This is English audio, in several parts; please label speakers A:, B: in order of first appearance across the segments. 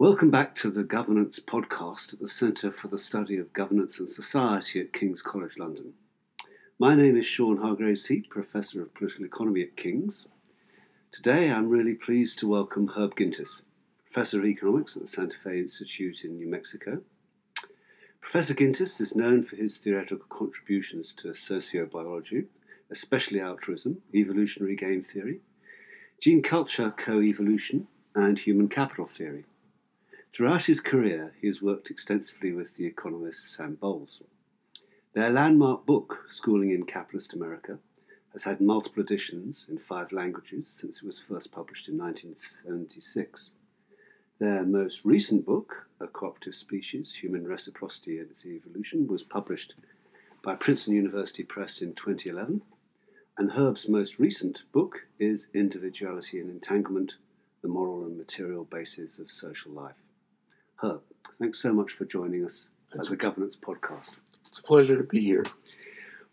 A: Welcome back to the Governance podcast at the Centre for the Study of Governance and Society at King's College London. My name is Shaun Hargreaves Heap, Professor of Political Economy at King's. Today I'm really pleased to welcome Herb Gintis, Professor of Economics at the Santa Fe Institute in New Mexico. Professor Gintis is known for his theoretical contributions to sociobiology, especially altruism, evolutionary game theory, gene culture co evolution, and human capital theory. Throughout his career, he has worked extensively with the economist Sam Bowles. Their landmark book, Schooling in Capitalist America, has had multiple editions in five languages since it was first published in 1976. Their most recent book, A Cooperative Species Human Reciprocity and Its Evolution, was published by Princeton University Press in 2011. And Herb's most recent book is Individuality and Entanglement The Moral and Material Bases of Social Life. Herb, thanks so much for joining us at the Governance Podcast.
B: It's a pleasure to be here.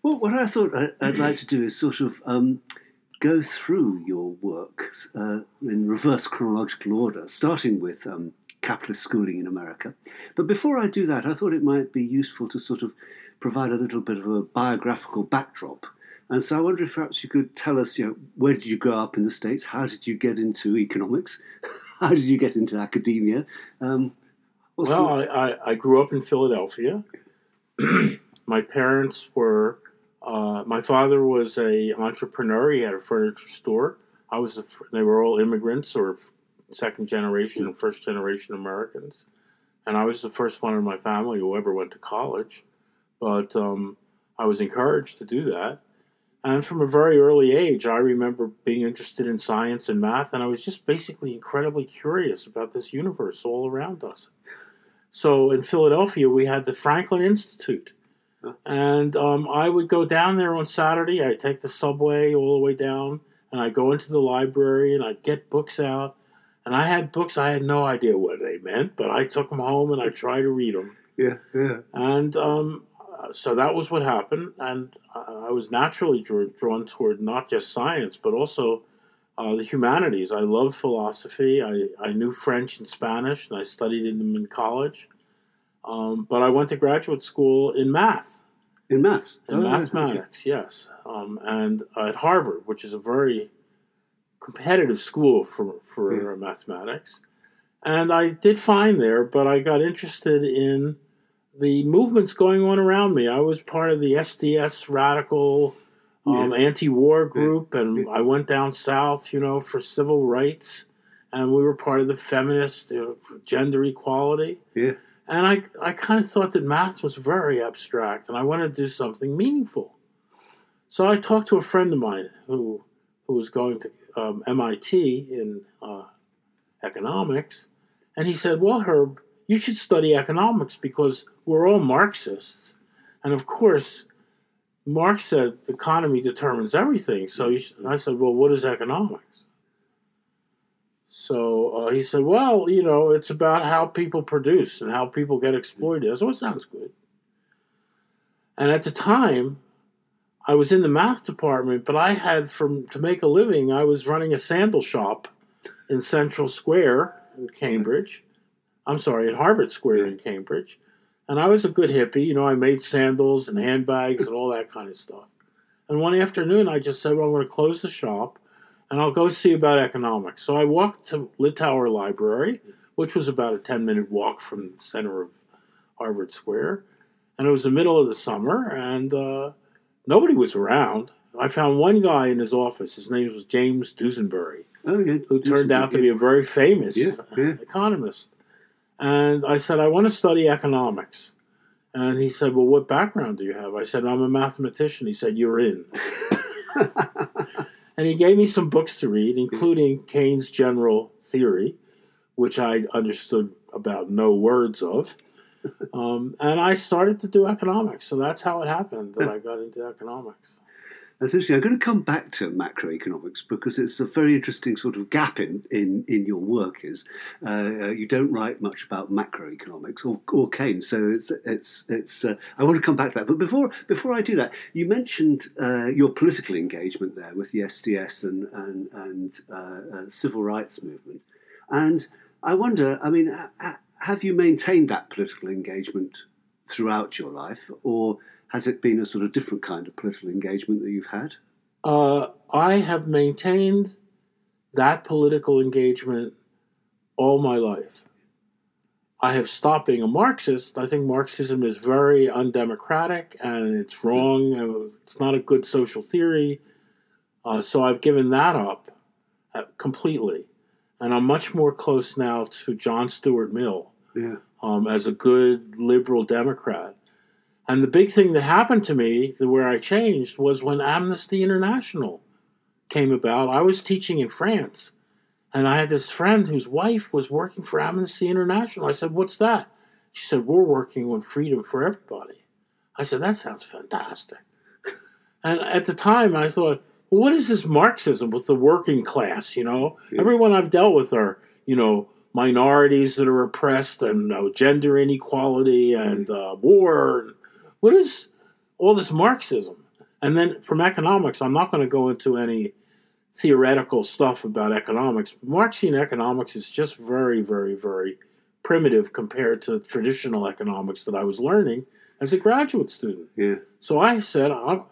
A: Well, what I thought I'd like to do is sort of um, go through your work uh, in reverse chronological order, starting with um, capitalist schooling in America. But before I do that, I thought it might be useful to sort of provide a little bit of a biographical backdrop. And so I wonder if perhaps you could tell us, you know, where did you grow up in the States? How did you get into economics? How did you get into academia? Um,
B: well, I, I, grew up in Philadelphia. my parents were, uh, my father was a entrepreneur. He had a furniture store. I was, the, they were all immigrants or second generation and first generation Americans. And I was the first one in my family who ever went to college. But um, I was encouraged to do that. And from a very early age, I remember being interested in science and math, and I was just basically incredibly curious about this universe all around us. So in Philadelphia, we had the Franklin Institute. And um, I would go down there on Saturday. I'd take the subway all the way down, and I'd go into the library and I'd get books out. And I had books, I had no idea what they meant, but I took them home and I tried to read them.
A: Yeah, yeah.
B: And um, so that was what happened. And I was naturally drawn toward not just science, but also uh, the humanities. I love philosophy. I, I knew French and Spanish, and I studied in them in college. Um, but I went to graduate school in math.
A: In math?
B: In oh, mathematics, yes. Um, and at Harvard, which is a very competitive school for, for yeah. mathematics. And I did fine there, but I got interested in the movements going on around me. I was part of the SDS radical um, yeah. anti-war group, and I went down south, you know, for civil rights, and we were part of the feminist you know, gender equality.
A: Yeah.
B: And I, I kind of thought that math was very abstract, and I wanted to do something meaningful. So I talked to a friend of mine who, who was going to um, MIT in uh, economics, and he said, "Well, Herb, you should study economics because we're all Marxists, and of course, Marx said economy determines everything. So I said, well, what is economics? So uh, he said, well, you know, it's about how people produce and how people get exploited. Well, it sounds good. And at the time, I was in the math department, but I had from to make a living. I was running a sandal shop in Central Square in Cambridge. I'm sorry, in Harvard Square in Cambridge. And I was a good hippie. You know, I made sandals and handbags and all that kind of stuff. And one afternoon, I just said, well, I'm going to close the shop and I'll go see about economics. So I walked to Littauer Library, which was about a 10 minute walk from the center of Harvard Square. And it was the middle of the summer, and uh, nobody was around. I found one guy in his office. His name was James Duesenberry,
A: oh, yeah.
B: who turned out to be a very famous yeah, yeah. economist. And I said, I want to study economics. And he said, Well, what background do you have? I said, I'm a mathematician. He said, You're in. and he gave me some books to read, including Keynes' General Theory, which I understood about no words of. Um, and I started to do economics. So that's how it happened that I got into economics.
A: Interesting. I'm going to come back to macroeconomics because it's a very interesting sort of gap in, in, in your work. Is uh, you don't write much about macroeconomics or, or Keynes, so it's it's it's. Uh, I want to come back to that, but before before I do that, you mentioned uh, your political engagement there with the SDS and and and uh, uh, civil rights movement, and I wonder, I mean, have you maintained that political engagement throughout your life, or has it been a sort of different kind of political engagement that you've had?
B: Uh, I have maintained that political engagement all my life. I have stopped being a Marxist. I think Marxism is very undemocratic and it's wrong. It's not a good social theory. Uh, so I've given that up uh, completely. And I'm much more close now to John Stuart Mill
A: yeah.
B: um, as a good liberal Democrat. And the big thing that happened to me, the where I changed, was when Amnesty International came about. I was teaching in France, and I had this friend whose wife was working for Amnesty International. I said, What's that? She said, We're working on freedom for everybody. I said, That sounds fantastic. And at the time, I thought, well, what is this Marxism with the working class? You know, yeah. everyone I've dealt with are, you know, minorities that are oppressed and uh, gender inequality and uh, war. What is all this Marxism? And then from economics, I'm not going to go into any theoretical stuff about economics. Marxian economics is just very, very, very primitive compared to traditional economics that I was learning as a graduate student.
A: Yeah.
B: So I said, I'm,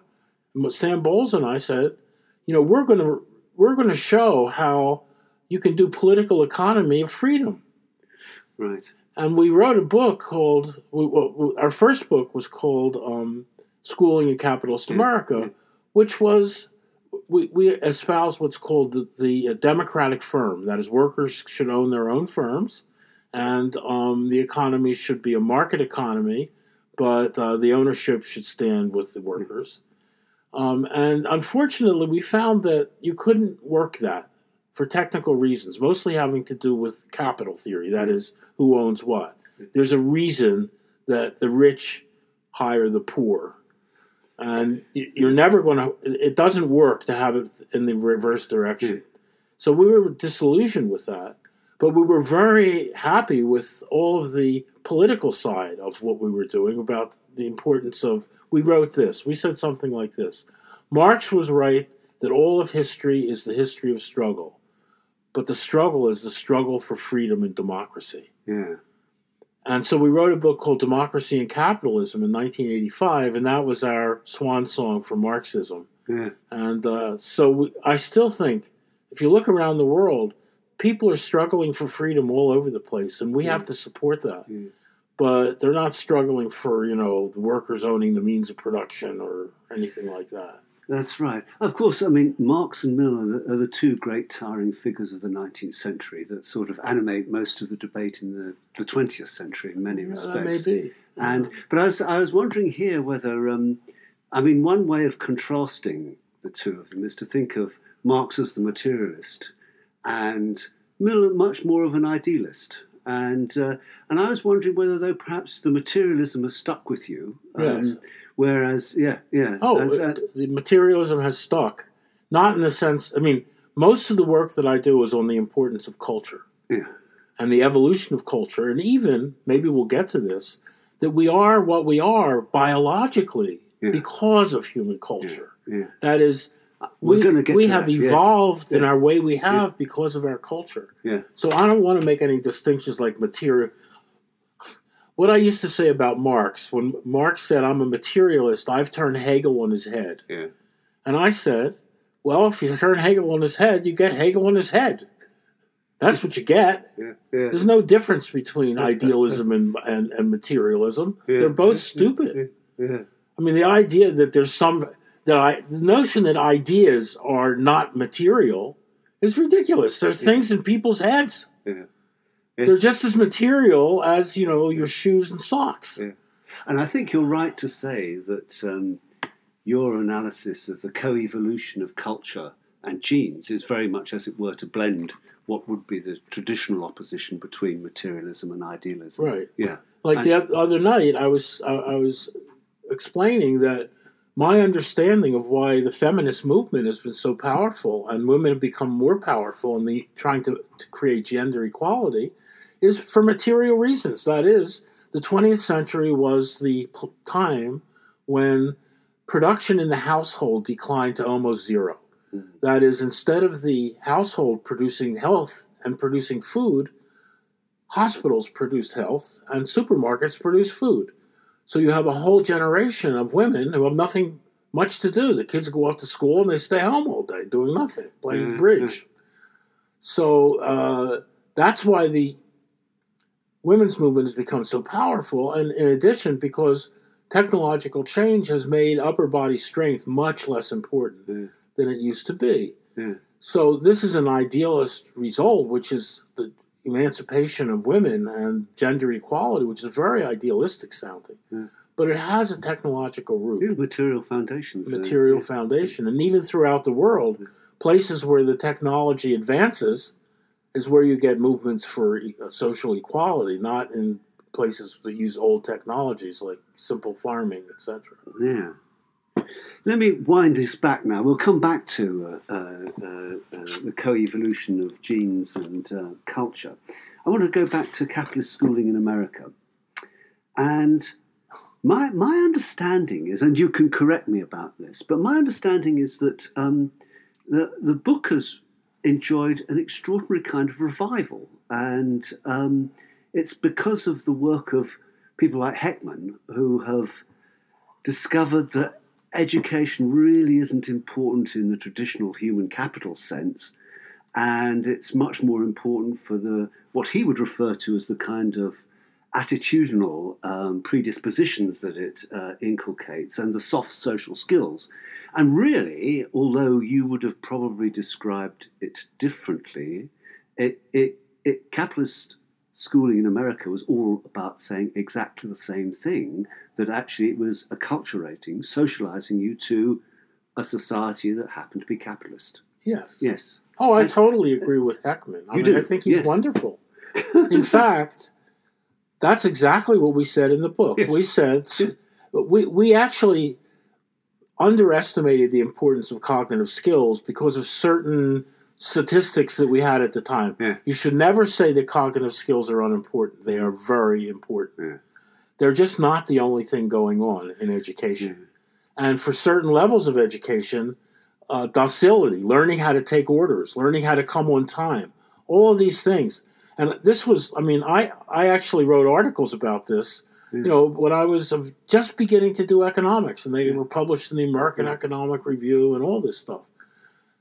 B: Sam Bowles and I said, you know, we're going to we're going to show how you can do political economy of freedom.
A: Right.
B: And we wrote a book called our first book was called um, "Schooling in Capitalist yeah. America," yeah. which was we, we espoused what's called the, the democratic firm. That is, workers should own their own firms, and um, the economy should be a market economy, but uh, the ownership should stand with the workers. Um, and unfortunately, we found that you couldn't work that for technical reasons, mostly having to do with capital theory. That is, who owns what. There's a reason that the rich hire the poor. And you're never going to, it doesn't work to have it in the reverse direction. So we were disillusioned with that. But we were very happy with all of the political side of what we were doing about the importance of we wrote this. We said something like this Marx was right that all of history is the history of struggle, but the struggle is the struggle for freedom and democracy.
A: Yeah.
B: And so we wrote a book called Democracy and Capitalism in 1985, and that was our swan song for Marxism.
A: Yeah.
B: And uh, so we, I still think if you look around the world, people are struggling for freedom all over the place, and we yeah. have to support that. Yeah but they're not struggling for you know the workers owning the means of production or anything like that.
A: That's right. Of course, I mean Marx and Mill are the, are the two great towering figures of the 19th century that sort of animate most of the debate in the, the 20th century in many respects.
B: be.
A: And but I was I was wondering here whether um, I mean one way of contrasting the two of them is to think of Marx as the materialist and Mill much more of an idealist and uh, and I was wondering whether though perhaps the materialism has stuck with you.
B: Um, yes.
A: Whereas, yeah, yeah.
B: Oh, as, uh, the materialism has stuck, not in the sense. I mean, most of the work that I do is on the importance of culture.
A: Yeah.
B: And the evolution of culture, and even maybe we'll get to this, that we are what we are biologically yeah. because of human culture.
A: Yeah.
B: That is, we, we have that. evolved yes. in our way we have because of our culture.
A: Yeah.
B: So I don't want to make any distinctions like material. What I used to say about Marx, when Marx said, I'm a materialist, I've turned Hegel on his head.
A: Yeah.
B: And I said, well, if you turn Hegel on his head, you get Hegel on his head. That's what you get.
A: Yeah, yeah.
B: There's no difference between idealism and, and, and materialism. Yeah, They're both stupid. I mean, the idea that there's some that I, the notion that ideas are not material is ridiculous. There's things in people's heads.
A: Yeah.
B: They're just as material as you know your shoes and socks.
A: Yeah. And I think you're right to say that um, your analysis of the co-evolution of culture and genes is very much, as it were, to blend what would be the traditional opposition between materialism and idealism.
B: Right.
A: Yeah.
B: Like and, the other night, I was I, I was explaining that my understanding of why the feminist movement has been so powerful and women have become more powerful in the trying to, to create gender equality is for material reasons. That is, the 20th century was the time when production in the household declined to almost 0 mm-hmm. That is, instead of the household producing health and producing food, hospitals produced health and supermarkets produced food. So you have a whole generation of women who have nothing much to do. The kids go off to school and they stay home all day doing nothing, playing
A: Yeah,
B: bridge. So uh, that's why the women's movement has become so powerful. And in addition, because technological change has made upper body strength much less important
A: Yeah.
B: than it used to be.
A: Yeah.
B: So this is an idealist result, which is the emancipation of women and gender equality, which is a very idealistic sounding.
A: Yeah.
B: But it has a technological root
A: Yeah, material foundation.
B: material
A: yeah.
B: foundation. And even throughout the world, places where the technology advances is where you get movements for uh, social equality, not in places that use old technologies like simple farming, etc.
A: Yeah. Let me wind this back now. We'll come back to uh, uh, uh, uh, the co evolution of genes and uh, culture. I want to go back to capitalist schooling in America. And my, my understanding is, and you can correct me about this, but my understanding is that um, the, the book has enjoyed an extraordinary kind of revival. And um, it's because of the work of people like Heckman who have discovered that education really isn't important in the traditional human capital sense, and it's much more important for the what he would refer to as the kind of attitudinal um, predispositions that it uh, inculcates and the soft social skills. And really, although you would have probably described it differently, it, it, it capitalist schooling in America was all about saying exactly the same thing that actually it was acculturating, socializing you to a society that happened to be capitalist.
B: Yes.
A: Yes.
B: Oh, I
A: And-
B: totally agree with Heckman. I
A: You
B: mean,
A: do,
B: I think he's
A: yes.
B: wonderful. In fact, that's exactly what we said in the book.
A: Yes.
B: We said we we actually underestimated the importance of cognitive skills because of certain statistics that we had at the time.
A: Yeah.
B: You should never say that cognitive skills are unimportant. They are very important.
A: Yeah.
B: They're just not the only thing going on in education. And for certain levels of education, uh, docility, learning how to take orders, learning how to come on time, all of these things. And this was, I mean, I, I actually wrote articles about this, you know, when I was just beginning to do economics, and they
A: Yeah.
B: were published in the American
A: Yeah.
B: Economic Review and all this stuff.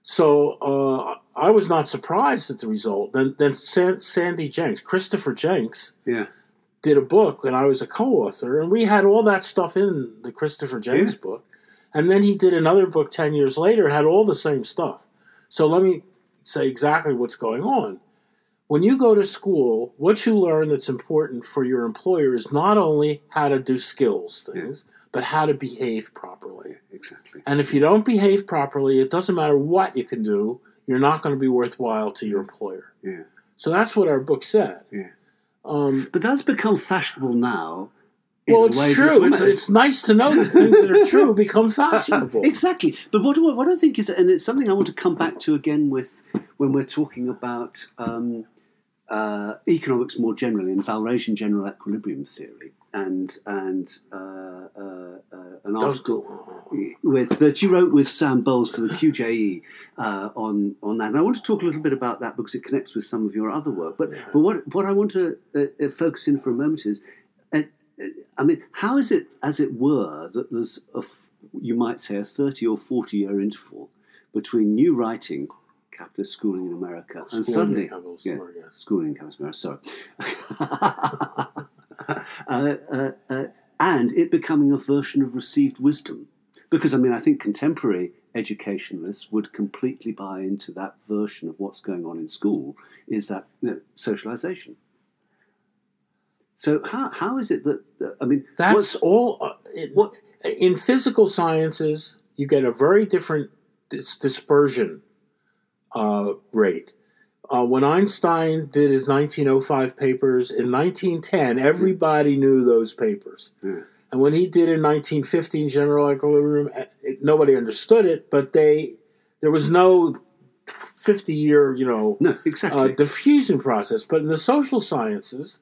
B: So uh, I was not surprised at the result. Then, then San, Sandy Jencks, Christopher Jencks,
A: Yeah.
B: did a book, and I was a co-author, and we had all that stuff in the Christopher Jencks book. And then he did another book ten years later. It had all the same stuff. So let me say exactly what's going on. When you go to school, what you learn that's important for your employer is not only how to do skills things, but how to behave properly.
A: Exactly.
B: And if you don't behave properly, it doesn't matter what you can do, you're not going to be worthwhile to your employer.
A: Yeah.
B: So that's what our book said.
A: Yeah.
B: Um,
A: But that's become fashionable now.
B: well, it's true. It's, it's nice to know that things that are true become fashionable.
A: exactly. But what, what I think is, and it's something I want to come back to again with when we're talking about um, uh, economics more generally and Walrasian general equilibrium theory, and and uh, uh, uh, an article with that you wrote with Sam Bowles for the QJE uh, on on that. And I want to talk a little bit about that because it connects with some of your other work. But but what what I want to uh, focus in for a moment is, I mean, how is it, as it were, that there's a you might say a thirty or forty year interval between new writing, capitalist schooling in America, and
B: Schooling
A: suddenly
B: in capitalist
A: yeah,
B: America,
A: schooling in capitalist America. Sorry. uh, uh, uh, and it becoming a version of received wisdom. Because, I mean, I think contemporary educationalists would completely buy into that version of what's going on in school is that you know, socialization. So, how, how is it that, I mean,
B: That's all. Uh, it,
A: what,
B: in physical sciences, you get a very different dis- dispersion uh, rate. Uh, when Einstein did his 1905 papers in 1910, everybody knew those papers.
A: Yeah.
B: And when he did in 1915 General Equilibrium, uh, it, nobody understood it, but they there was no 50 year, you know,
A: no,
B: uh,
A: exactly.
B: diffusion process. But in the social sciences,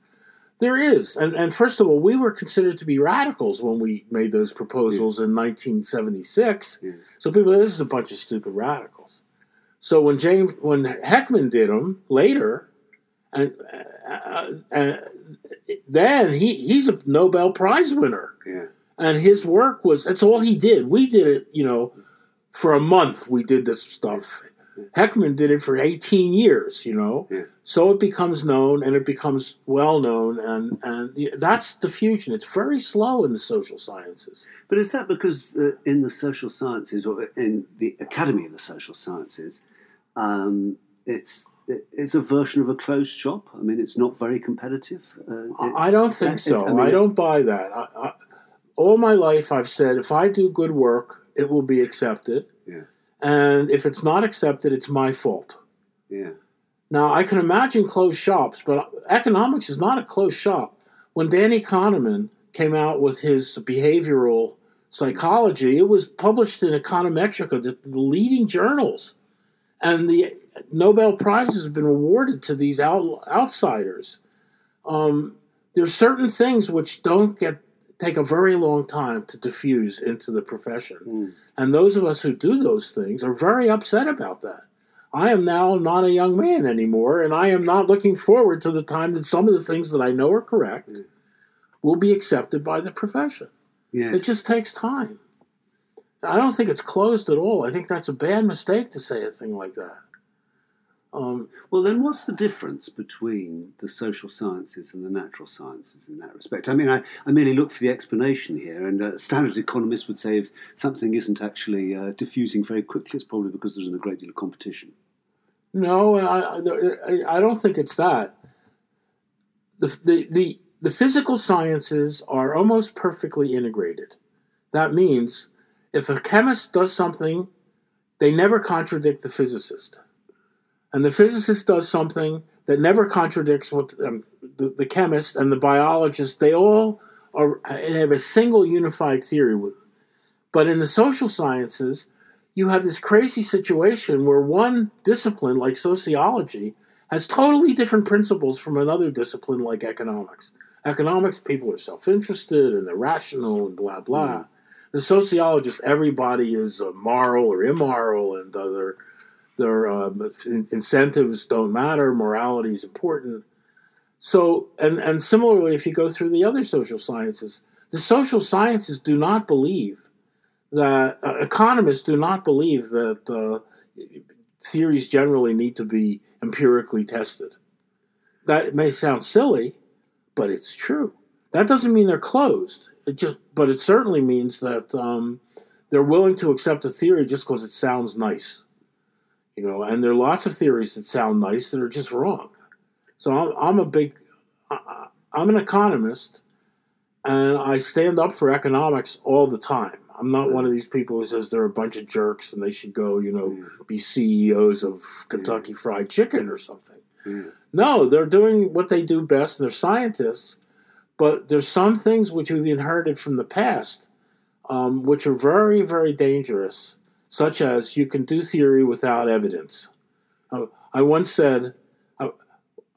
B: there is. And, and first of all, we were considered to be radicals when we made those proposals in 1976.
A: Yeah.
B: So people, this is a bunch of stupid radicals. So when James, when Heckman did them later, and uh, uh, then he he's a Nobel Prize winner,
A: Yeah.
B: and his work was that's all he did. We did it, you know, for a month. We did this stuff. Heckman did it for 18 years, you know.
A: Yeah.
B: So it becomes known and it becomes well known, and and that's diffusion. It's very slow in the social sciences.
A: But is that because uh, in the social sciences or in the Academy of the Social Sciences, um, it's it's a version of a closed shop? I mean, it's not very competitive. Uh, it-
B: I don't think so.
A: I mean,
B: I don't buy that. I, I, all my life, I've said if I do good work, it will be accepted. And if it's not accepted, it's my fault.
A: yeah,
B: Now, I can imagine closed shops, but economics is not a closed shop. When Danny Kahneman came out with his behavioral psychology, it was published in Econometrica, the, the leading journals. And the Nobel Prizes have been awarded to these out, outsiders. Um, there's certain things which don't get take a very long time to diffuse into the profession.
A: Mm.
B: And those of us who do those things are very upset about that. I am now not a young man anymore, and I am not looking forward to the time that some of the things that I know are correct
A: Mm.
B: will be accepted by the profession.
A: yeah.
B: It just takes time. I don't think it's closed at all. I think that's a bad mistake to say a thing like that. Um,
A: Well, then, what's the difference between the social sciences and the natural sciences in that respect? I mean, I, I merely look for the explanation here, and a standard economist would say if something isn't actually uh, diffusing very quickly, it's probably because there's a great deal of competition.
B: No, I, I, I don't think it's that. The, the, the, the physical sciences are almost perfectly integrated. That means if a chemist does something, they never contradict the physicist. And the physicist does something that never contradicts what um, the, the chemist and the biologist, they all are, have a single unified theory. With. But in the social sciences, you have this crazy situation where one discipline, like sociology, has totally different principles from another discipline, like economics. Economics, people are self interested and they're rational and blah, blah. The sociologist, everybody is uh, moral or immoral, and uh, their, um, incentives don't matter, morality is important. So, and, and similarly, if you go through the other social sciences, the social sciences do not believe that uh, economists do not believe that uh, theories generally need to be empirically tested. That may sound silly, but it's true. That doesn't mean they're closed. It just, but it certainly means that um, they're willing to accept a theory just because it sounds nice. You know, and there are lots of theories that sound nice that are just wrong. So I'm, I'm a big, I'm an economist, and I stand up for economics all the time. I'm not one of these people who says they're a bunch of jerks and they should go, you know, mm. be CEOs of mm. Kentucky Fried Chicken or something.
A: Yeah.
B: No, they're doing what they do best. and They're scientists, but there's some things which we've inherited from the past, um, which are very, very dangerous. Such as you can do theory without evidence. Uh, I once said, I,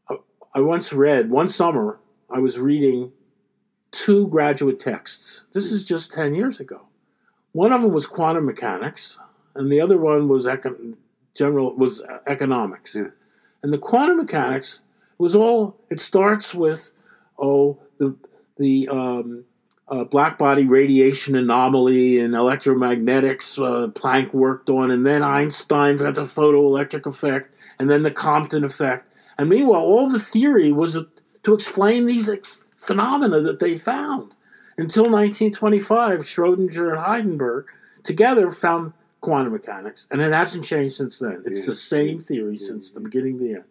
B: I, I once read one summer. I was reading two graduate texts. This is just ten years ago. One of them was quantum mechanics, and the other one was econ- general was economics.
A: Yeah.
B: And the quantum mechanics was all. It starts with oh the the um, uh, black body radiation anomaly and electromagnetics. Uh, Planck worked on, and then Einstein got the photoelectric effect, and then the Compton effect. And meanwhile, all the theory was to explain these phenomena that they found. Until 1925, Schrodinger and Heisenberg together found quantum mechanics, and it hasn't changed since then. It's
A: Yeah.
B: the same theory since the beginning to the end.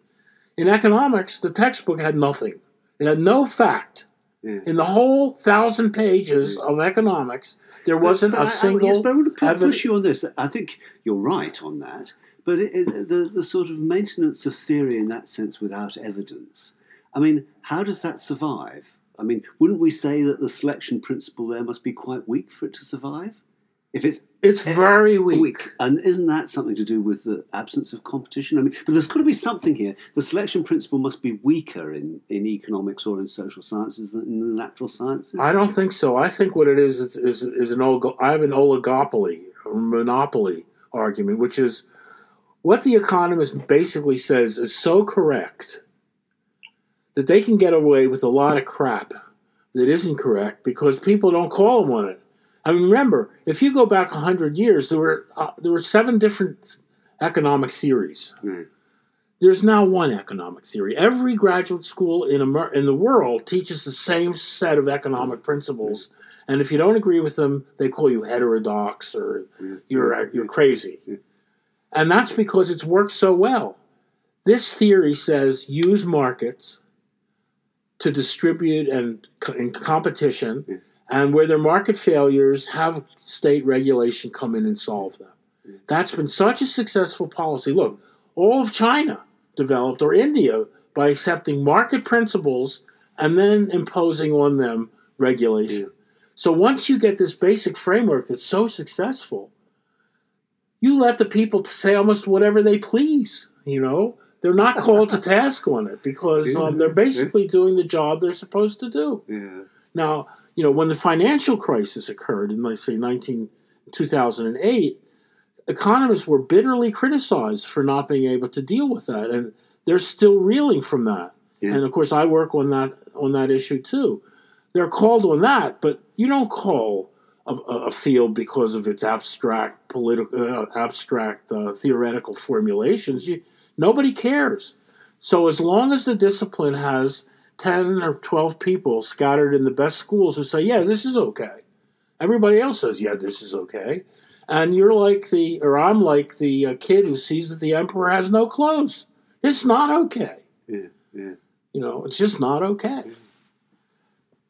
B: In economics, the textbook had nothing. It had no fact. In the whole thousand pages of economics, there wasn't
A: But I-
B: a
A: I-
B: single.
A: yes, but I want to push you on this. I think you're right on that. But it, it, the, the sort of maintenance of theory in that sense without evidence, I mean, how does that survive? I mean, wouldn't we say that the selection principle there must be quite weak for it to survive? If it's
B: It's eh, very weak.
A: weak, and isn't that something to do with the absence of competition? I mean, but there's got to be something here. The selection principle must be weaker in, in economics or in social sciences than in the natural sciences.
B: I don't think so. I think what it is is, is, is an olig- I have an oligopoly or monopoly argument, which is what the economist basically says is so correct that they can get away with a lot of crap that isn't correct because people don't call them on it. I mean, remember, if you go back hundred years, there were uh, there were seven different economic theories.
A: Right.
B: There's now one economic theory. Every graduate school in Amer- in the world teaches the same set of economic principles, and if you don't agree with them, they call you heterodox or
A: Yeah.
B: you're you're crazy. And that's because it's worked so well. This theory says use markets to distribute and in competition. And where there are market failures, have state regulation come in and solve them. That's been such a successful policy. Look, all of China developed, or India, by accepting market principles and then imposing on them regulation. So once you get this basic framework that's so successful, you let the people say almost whatever they please. You know, they're not called to task on it because um, they're basically doing the job they're supposed to do.
A: Yeah.
B: Now, you know, when the financial crisis occurred in, let's say, 19, 2008, economists were bitterly criticized for not being able to deal with that, and they're still reeling from that.
A: Yeah.
B: And of course, I work on that on that issue too. They're called on that, but you don't call a, a field because of its abstract political, uh, abstract uh, theoretical formulations. You, nobody cares. So as long as the discipline has 10 or 12 people scattered in the best schools who say, yeah, this is okay. Everybody else says, yeah, this is okay. And you're like the, or I'm like the uh, kid who sees that the emperor has no clothes. It's not okay.
A: Yeah. Yeah.
B: You know, it's just not okay.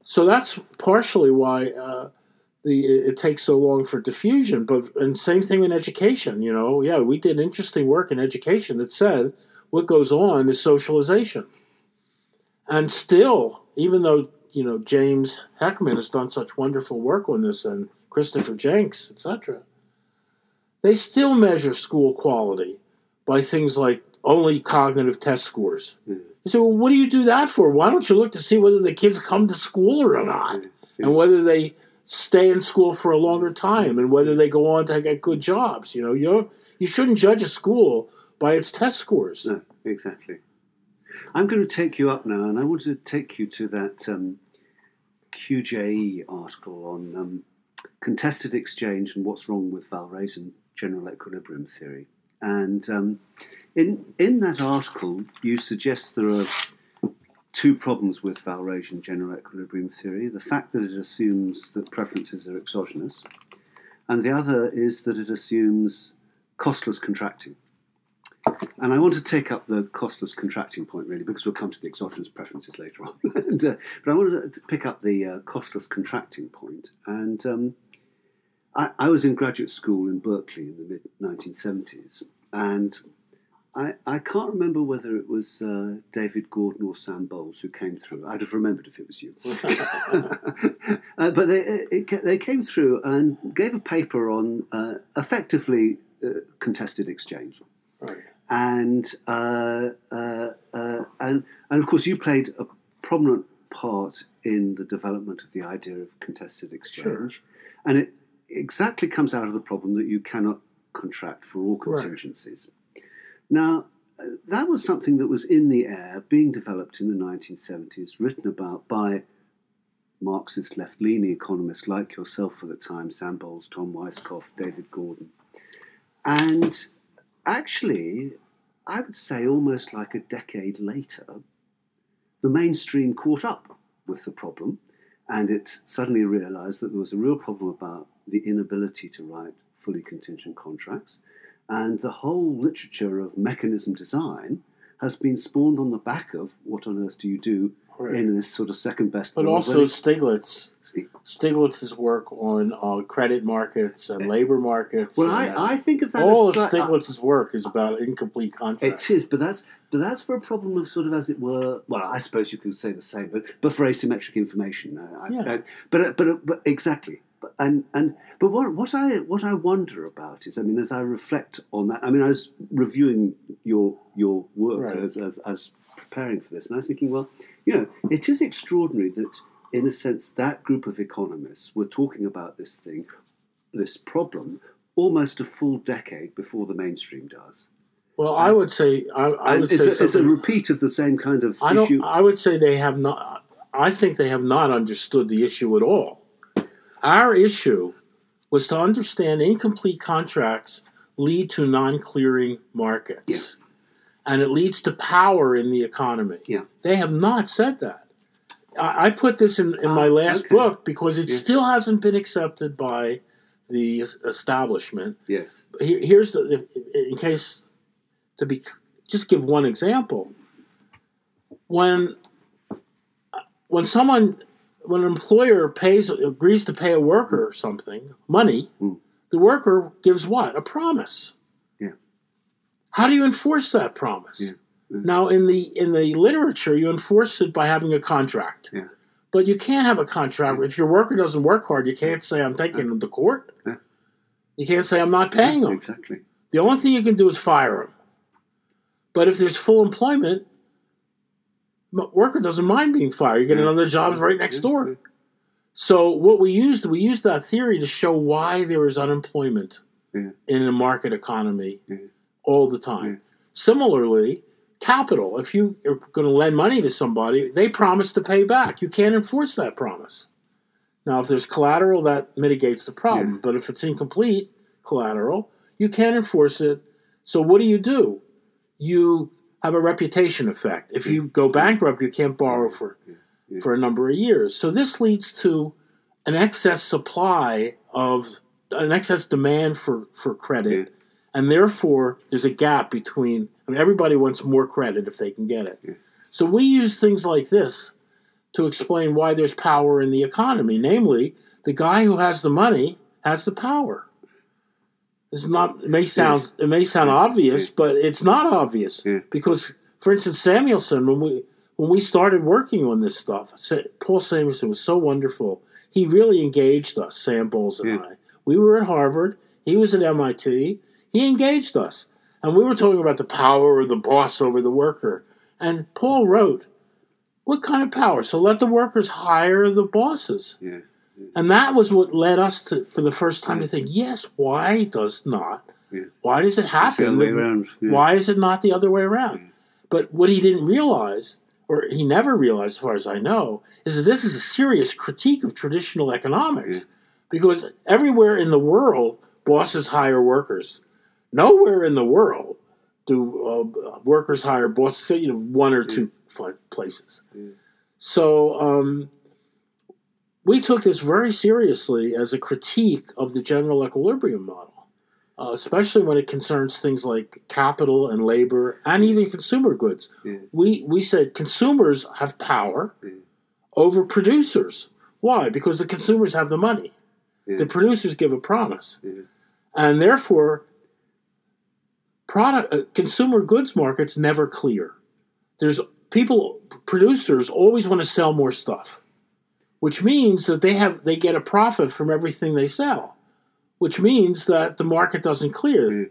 B: So that's partially why uh, the it, it takes so long for diffusion. But and same thing in education. You know, yeah, we did interesting work in education that said what goes on is socialization. And still, even though you know James Heckman has done such wonderful work on this, and Christopher Jencks, etc., they still measure school quality by things like only cognitive test scores.
A: Mhm.
B: You say, well, what do you do that for? Why don't you look to see whether the kids come to school or not, and whether they stay in school for a longer time, and whether they go on to get good jobs? You know, you you shouldn't judge a school by its test scores.
A: No, exactly. I'm going to take you up now, and I want to take you to that um, QJE article on um, contested exchange and what's wrong with Walras's general equilibrium theory. And um, in in that article, you suggest there are two problems with Walrasian general equilibrium theory: the fact that it assumes that preferences are exogenous, and the other is that it assumes costless contracting. And I want to take up the costless contracting point really because we'll come to the exogenous preferences later on. and, uh, but I wanted to pick up the uh, costless contracting point. And um, I, I was in graduate school in Berkeley in the mid 1970s, and I, I can't remember whether it was uh, David Gordon or Sam Bowles who came through. I'd have remembered if it was you. uh, but they, it, they came through and gave a paper on uh, effectively uh, contested exchange
B: Right.
A: And uh, uh, uh, and and of course you played a prominent part in the development of the idea of contested exchange, and it exactly comes out of the problem that you cannot contract for all contingencies. Now. uh, That was something that was in the air, being developed in the 1970s, written about by Marxist left leaning economists like yourself at the time, Sam Bowles, Tom Weisskopf, David Gordon. And actually, I would say almost like a decade later, the mainstream caught up with the problem and it suddenly realized that there was a real problem about the inability to write fully contingent contracts. And the whole literature of mechanism design has been spawned on the back of what on earth do you do
B: Right.
A: in this sort of second best
B: But also Stiglitz, Stiglitz's work on uh, credit markets and labor markets.
A: Well, I, I think of that
B: all
A: as
B: of
A: sli-
B: Stiglitz's work is about incomplete contracts.
A: It is, but that's but that's for a problem of sort of as it were. Well, I suppose you could say the same, but but for asymmetric information. Uh, I,
B: Yeah.
A: I- but but but exactly. But, and and but what what I what I wonder about is, I mean, as I reflect on that, I mean, I was reviewing your your work
B: Right.
A: as, as, as preparing for this, and I was thinking, well, you know, it is extraordinary that, in a sense, that group of economists were talking about this thing, this problem, almost a full decade before the mainstream does.
B: Well, I would say I, I would
A: it's,
B: say
A: a, it's a repeat of the same kind of
B: I
A: issue.
B: I would say they have not. I think they have not understood the issue at all. Our issue was to understand incomplete contracts lead to non-clearing markets,
A: Yeah.
B: And it leads to power in the economy.
A: Yeah.
B: They have not said that. I, I put this in, in my
A: Ah,
B: last
A: okay.
B: book because it
A: Yeah.
B: still hasn't been accepted by the establishment
A: yes.
B: here- here's the in case to be just give one example when when someone when an employer pays agrees to pay a worker something money
A: Mm.
B: the worker gives what a promise. How do you enforce that promise
A: Yeah. Yeah.
B: now in the in the literature you enforce it by having a contract
A: Yeah.
B: but you can't have a contract if your worker doesn't work hard you can't say i'm taking him to court
A: Yeah.
B: you can't say i'm not paying him
A: Exactly.
B: the only thing you can do is fire him. But if there's full employment, worker doesn't mind being fired. You get another job right next door. So what we used, we used that theory to show why there is unemployment
A: Yeah.
B: in a market economy
A: Yeah.
B: All the time. Similarly, capital. If you are going to lend money to somebody, they promise to pay back. You can't enforce that promise. Now, if there's collateral, that mitigates the problem.
A: Yeah.
B: But if it's incomplete collateral, you can't enforce it. So what do you do? You have a reputation effect. If you go bankrupt, you can't borrow for for a number of years. So this leads to an excess supply of an excess demand for for credit. And therefore there's a gap between. I mean, everybody wants more credit if they can get it.
A: Yeah.
B: So we use things like this to explain why there's power in the economy. Namely, the guy who has the money has the power. It's not. It may sound. It may sound
A: Yeah.
B: obvious,
A: Yeah.
B: but it's not obvious because, for instance, Samuelson, when we when we started working on this stuff, Paul Samuelson was so wonderful. He really engaged us, Sam Bowles and. I. We were at Harvard. He was at MIT. He engaged us, and we were talking about the power of the boss over the worker. And Paul wrote, "What kind of power? So let the workers hire the bosses."
A: Yeah.
B: And that was what led us to, for the first time, to think, yes, why does not?
A: Yeah.
B: Why does it
A: the
B: happen?
A: other way around. Yeah.
B: Why is it not the other way around?
A: Yeah.
B: But what he didn't realize, or he never realized, as far as I know, is that this is a serious critique of traditional economics. Because everywhere in the world, bosses hire workers. Nowhere in the world do uh, workers hire bosses. You know, one or two fun places.
A: Yeah.
B: So um, we took this very seriously as a critique of the general equilibrium model, uh, especially when it concerns things like capital and labor and even consumer goods.
A: Yeah.
B: We we said consumers have power
A: Yeah.
B: over producers. Why? Because the consumers have the money.
A: Yeah.
B: The producers give a promise,
A: Yeah.
B: and therefore, product uh, consumer goods markets never clear. There's people producers always want to sell more stuff, which means that they have they get a profit from everything they sell, which means that the market doesn't clear.
A: Yeah.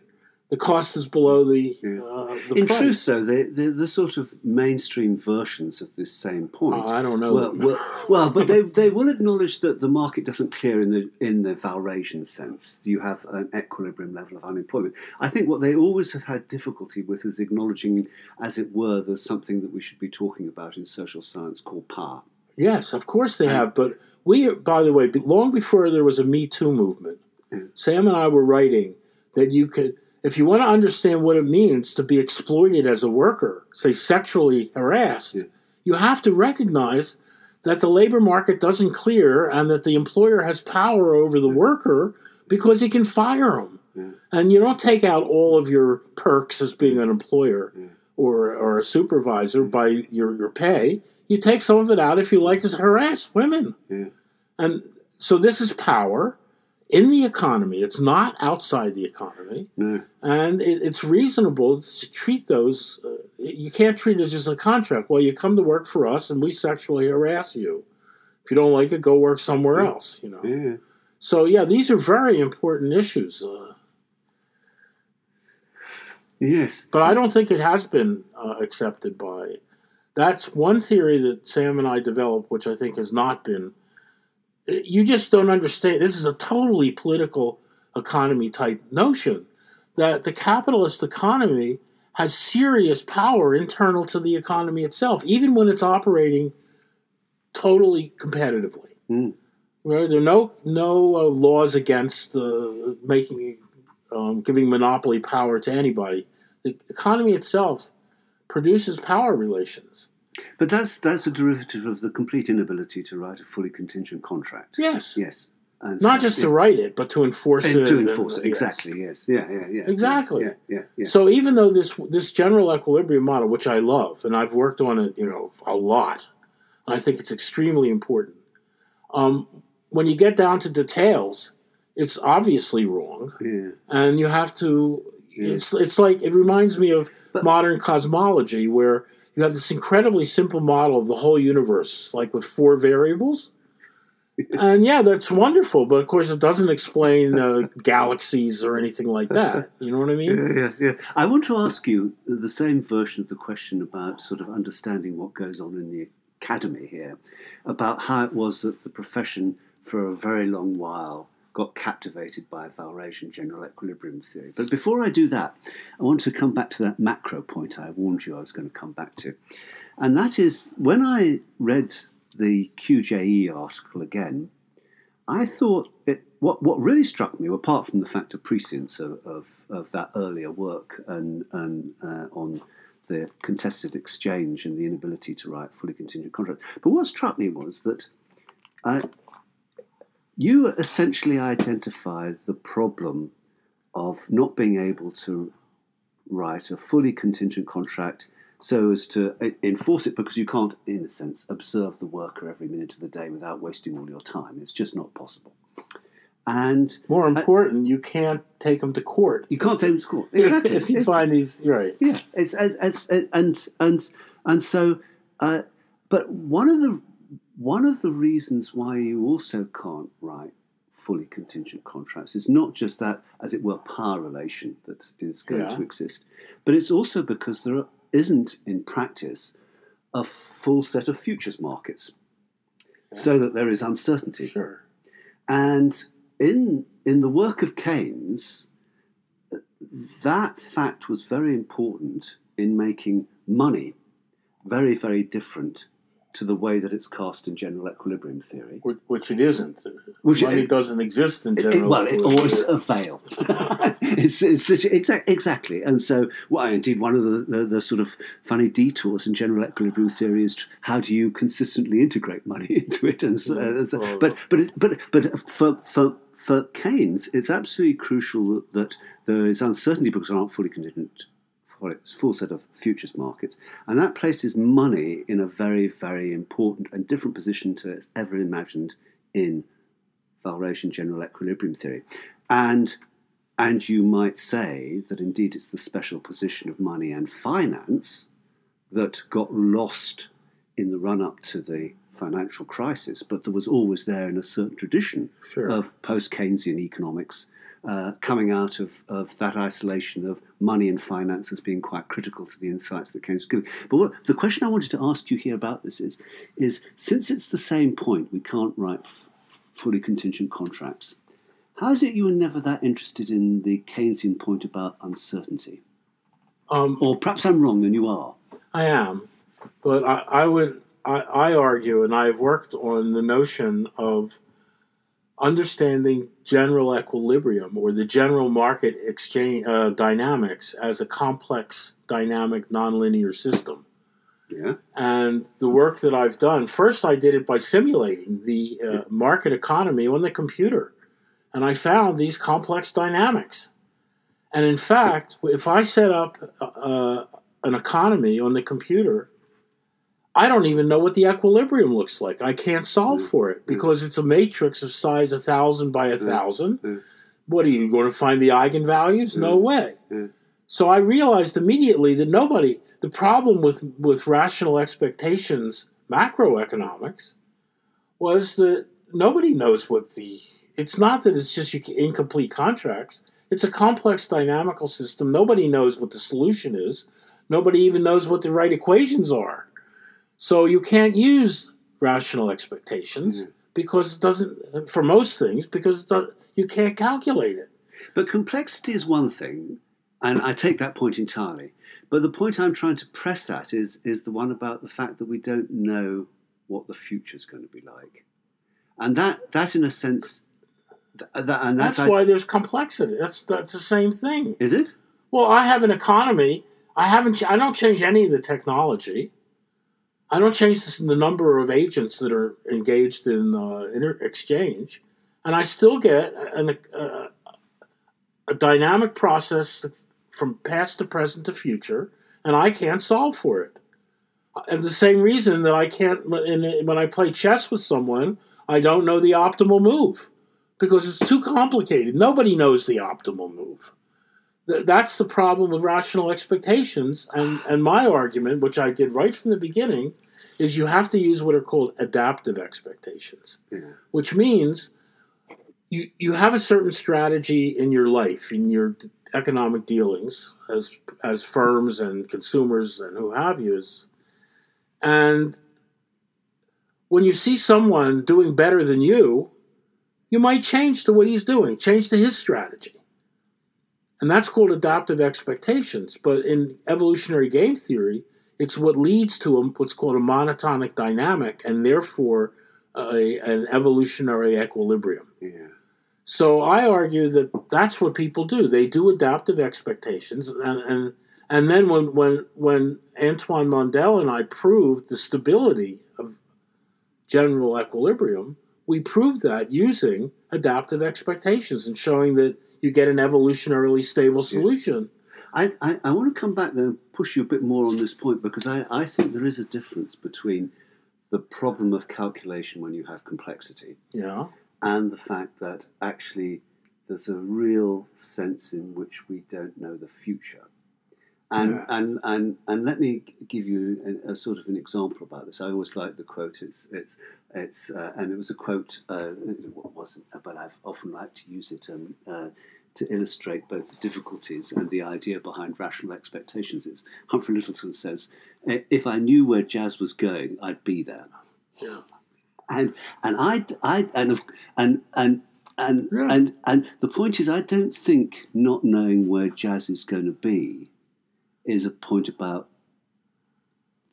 B: The cost is below the uh, the
A: In
B: price.
A: truth, though, they, they're the sort of mainstream versions of this same point.
B: Uh, I don't know.
A: well, well, well, but they, they will acknowledge that the market doesn't clear in the in the Walrasian sense. You have an equilibrium level of unemployment. I think what they always have had difficulty with is acknowledging, as it were, there's something that we should be talking about in social science called power.
B: Yes, of course they have. But we, by the way, long before there was a Me Too movement. Sam and I were writing that you could, if you want to understand what it means to be exploited as a worker, say sexually harassed,
A: Yeah.
B: you have to recognize that the labor market doesn't clear and that the employer has power over the worker because he can fire him.
A: Yeah.
B: And you don't take out all of your perks as being an employer
A: Yeah.
B: or, or a supervisor by your, your pay. You take some of it out if you like to harass women. And so this is power in the economy. It's not outside the economy.
A: No.
B: And it, it's reasonable to treat those. Uh, you can't treat it as a contract. Well, you come to work for us and we sexually harass you. If you don't like it, go work somewhere else. You know.
A: Yeah.
B: So yeah, these are very important issues. Uh,
A: Yes.
B: but I don't think it has been uh, accepted by. That's one theory that Sam and I developed, which I think has not been. You just don't understand. This is a totally political economy type notion that the capitalist economy has serious power internal to the economy itself, even when it's operating totally competitively.
A: Mm.
B: Right? There are no no uh, laws against the making um, giving monopoly power to anybody. The economy itself produces power relations.
A: But that's that's a derivative of the complete inability to write a fully contingent contract.
B: Yes.
A: Yes. And
B: Not
A: so-
B: just
A: yeah.
B: to write it, but to enforce
A: And
B: it.
A: to
B: and-
A: enforce it.
B: yes.
A: Exactly. Yes. Yeah. Yeah. Yeah.
B: Exactly.
A: Yes, yeah. Yeah. Yeah.
B: So even though this this general equilibrium model, which I love, and I've worked on it, you know, a lot, I think it's extremely important. Um, when you get down to details, it's obviously wrong,
A: yeah.
B: and you have to.
A: Yeah.
B: It's it's like it reminds me of
A: But-
B: modern cosmology, where you have this incredibly simple model of the whole universe, like with four variables. And yeah, that's wonderful, but of course, it doesn't explain uh, galaxies or anything like that. You know what I mean?
A: Yeah, yeah, yeah. I want to ask you the same version of the question about sort of understanding what goes on in the academy here, about how it was that the profession for a very long while got captivated by Walrasian general equilibrium theory. But before I do that, I want to come back to that macro point I warned you I was going to come back to. And that is when I read the QJE article again, I thought it, what what really struck me, apart from the fact of prescience of, of, of that earlier work and and uh, on the contested exchange and the inability to write fully contingent contracts, but what struck me was that uh, you essentially identify the problem of not being able to write a fully contingent contract so as to uh, enforce it because you can't, in a sense, observe the worker every minute of the day without wasting all your time. It's just not possible. And
B: More important, you can't take them to court.
A: you can't take them to court. Exactly.
B: if you
A: It's-
B: find these, right.
A: yeah, it's, it's, it's and and and so, uh, but one of the one of the reasons why you also can't write fully contingent contracts is not just that, as it were, power relation that is going
B: Yeah.
A: to exist, but it's also because there isn't in practice a full set of futures markets, so that there is uncertainty.
B: Sure.
A: And in in the work of Keynes, that fact was very important in making money very, very different to the way that it's cast in general equilibrium theory.
B: Which, which it isn't.
A: Which
B: Money
A: it-
B: doesn't exist in general.
A: it- well, it, or it's a fail. it's it's literally, exa- exactly. And so, well, indeed, one of the, the, the sort of funny detours in general equilibrium theory is how do you consistently integrate money into it? And so, mm-hmm. and so-
B: Well-
A: but but it, but but for for for Keynes, it's absolutely crucial that, that there is uncertainty because aren't fully contingent for its a full set of futures markets, and that places money in a very very important and different position to it's ever imagined in Walrasian general equilibrium theory. And and you might say that indeed it's the special position of money and finance that got lost in the run up to the financial crisis, but that was always there in a certain tradition
B: Sure.
A: of post Keynesian economics. Uh, coming out of, of that isolation of money and finance as being quite critical to the insights that Keynes was giving. But what, the question I wanted to ask you here about this is, is since it's the same point, we can't write f- fully contingent contracts. How is it you were never that interested in the Keynesian point about uncertainty?
B: um,
A: Or perhaps I'm wrong and you are.
B: I am, but I, I would I, I argue, and I've worked on the notion of understanding general equilibrium or the general market exchange uh, dynamics as a complex, dynamic, nonlinear system.
A: Yeah.
B: And the work that I've done, first I did it by simulating the uh, market economy on the computer. And I found these complex dynamics. And in fact, if I set up uh, an economy on the computer, I don't even know what the equilibrium looks like. I can't solve
A: Mm.
B: for it because it's a matrix of size a thousand by a thousand.
A: Mm.
B: What are you going to find the eigenvalues? No
A: Mm.
B: way.
A: Mm.
B: So I realized immediately that nobody. The problem with with rational expectations macroeconomics was that nobody knows what the. It's not that it's just you, incomplete contracts. It's a complex dynamical system. Nobody knows what the solution is. Nobody even knows what the right equations are. So you can't use rational expectations mm-hmm. because it doesn't. For most things, because it does, you can't calculate it.
A: But complexity is one thing, and I take that point entirely. But the point I'm trying to press at is is the one about the fact that we don't know what the future's going to be like, and that that in a sense, th- that and
B: That's
A: that's,
B: why there's complexity. That's that's the same thing.
A: is it?
B: Well, I have an economy. I haven't. ch- I don't change any of the technology. I don't change this- in the number of agents that are engaged in uh, inter- exchange, and I still get an, a dynamic process from past to present to future, and I can't solve for it. And the same reason that I can't when when I play chess with someone, I don't know the optimal move because it's too complicated. Nobody knows the optimal move. That's the problem with rational expectations. And, and my argument, which I did right from the beginning, is you have to use what are called adaptive expectations,
A: Yeah.
B: which means you, you have a certain strategy in your life, in your economic dealings as, as firms and consumers and who have yous. And when you see someone doing better than you, you might change to what he's doing, change to his strategy. And that's called adaptive expectations. But in evolutionary game theory, it's what leads to a, what's called a monotonic dynamic and therefore uh, a, an evolutionary equilibrium.
A: Yeah.
B: So I argue that that's what people do. They do adaptive expectations, and and, and then when when when Antoine Mandel and I proved the stability of general equilibrium, we proved that using adaptive expectations and showing that you get an evolutionarily stable solution.
A: I, I, I want to come back though and push you a bit more on this point because I, I think there is a difference between the problem of calculation when you have complexity
B: Yeah,
A: and the fact that actually there's a real sense in which we don't know the future. And,
B: Yeah.
A: and, and, and let me give you a, a sort of an example about this. I always like the quote. It's, it's, it's, uh, and it was a quote, uh, it wasn't, but I've often liked to use it um, uh, to illustrate both the difficulties and the idea behind rational expectations. is Humphrey Lyttelton says, If I knew where jazz was going, I'd be there
B: yeah.
A: and and I I and of and and and
B: Yeah.
A: and and the point is, I don't think not knowing where jazz is going to be is a point about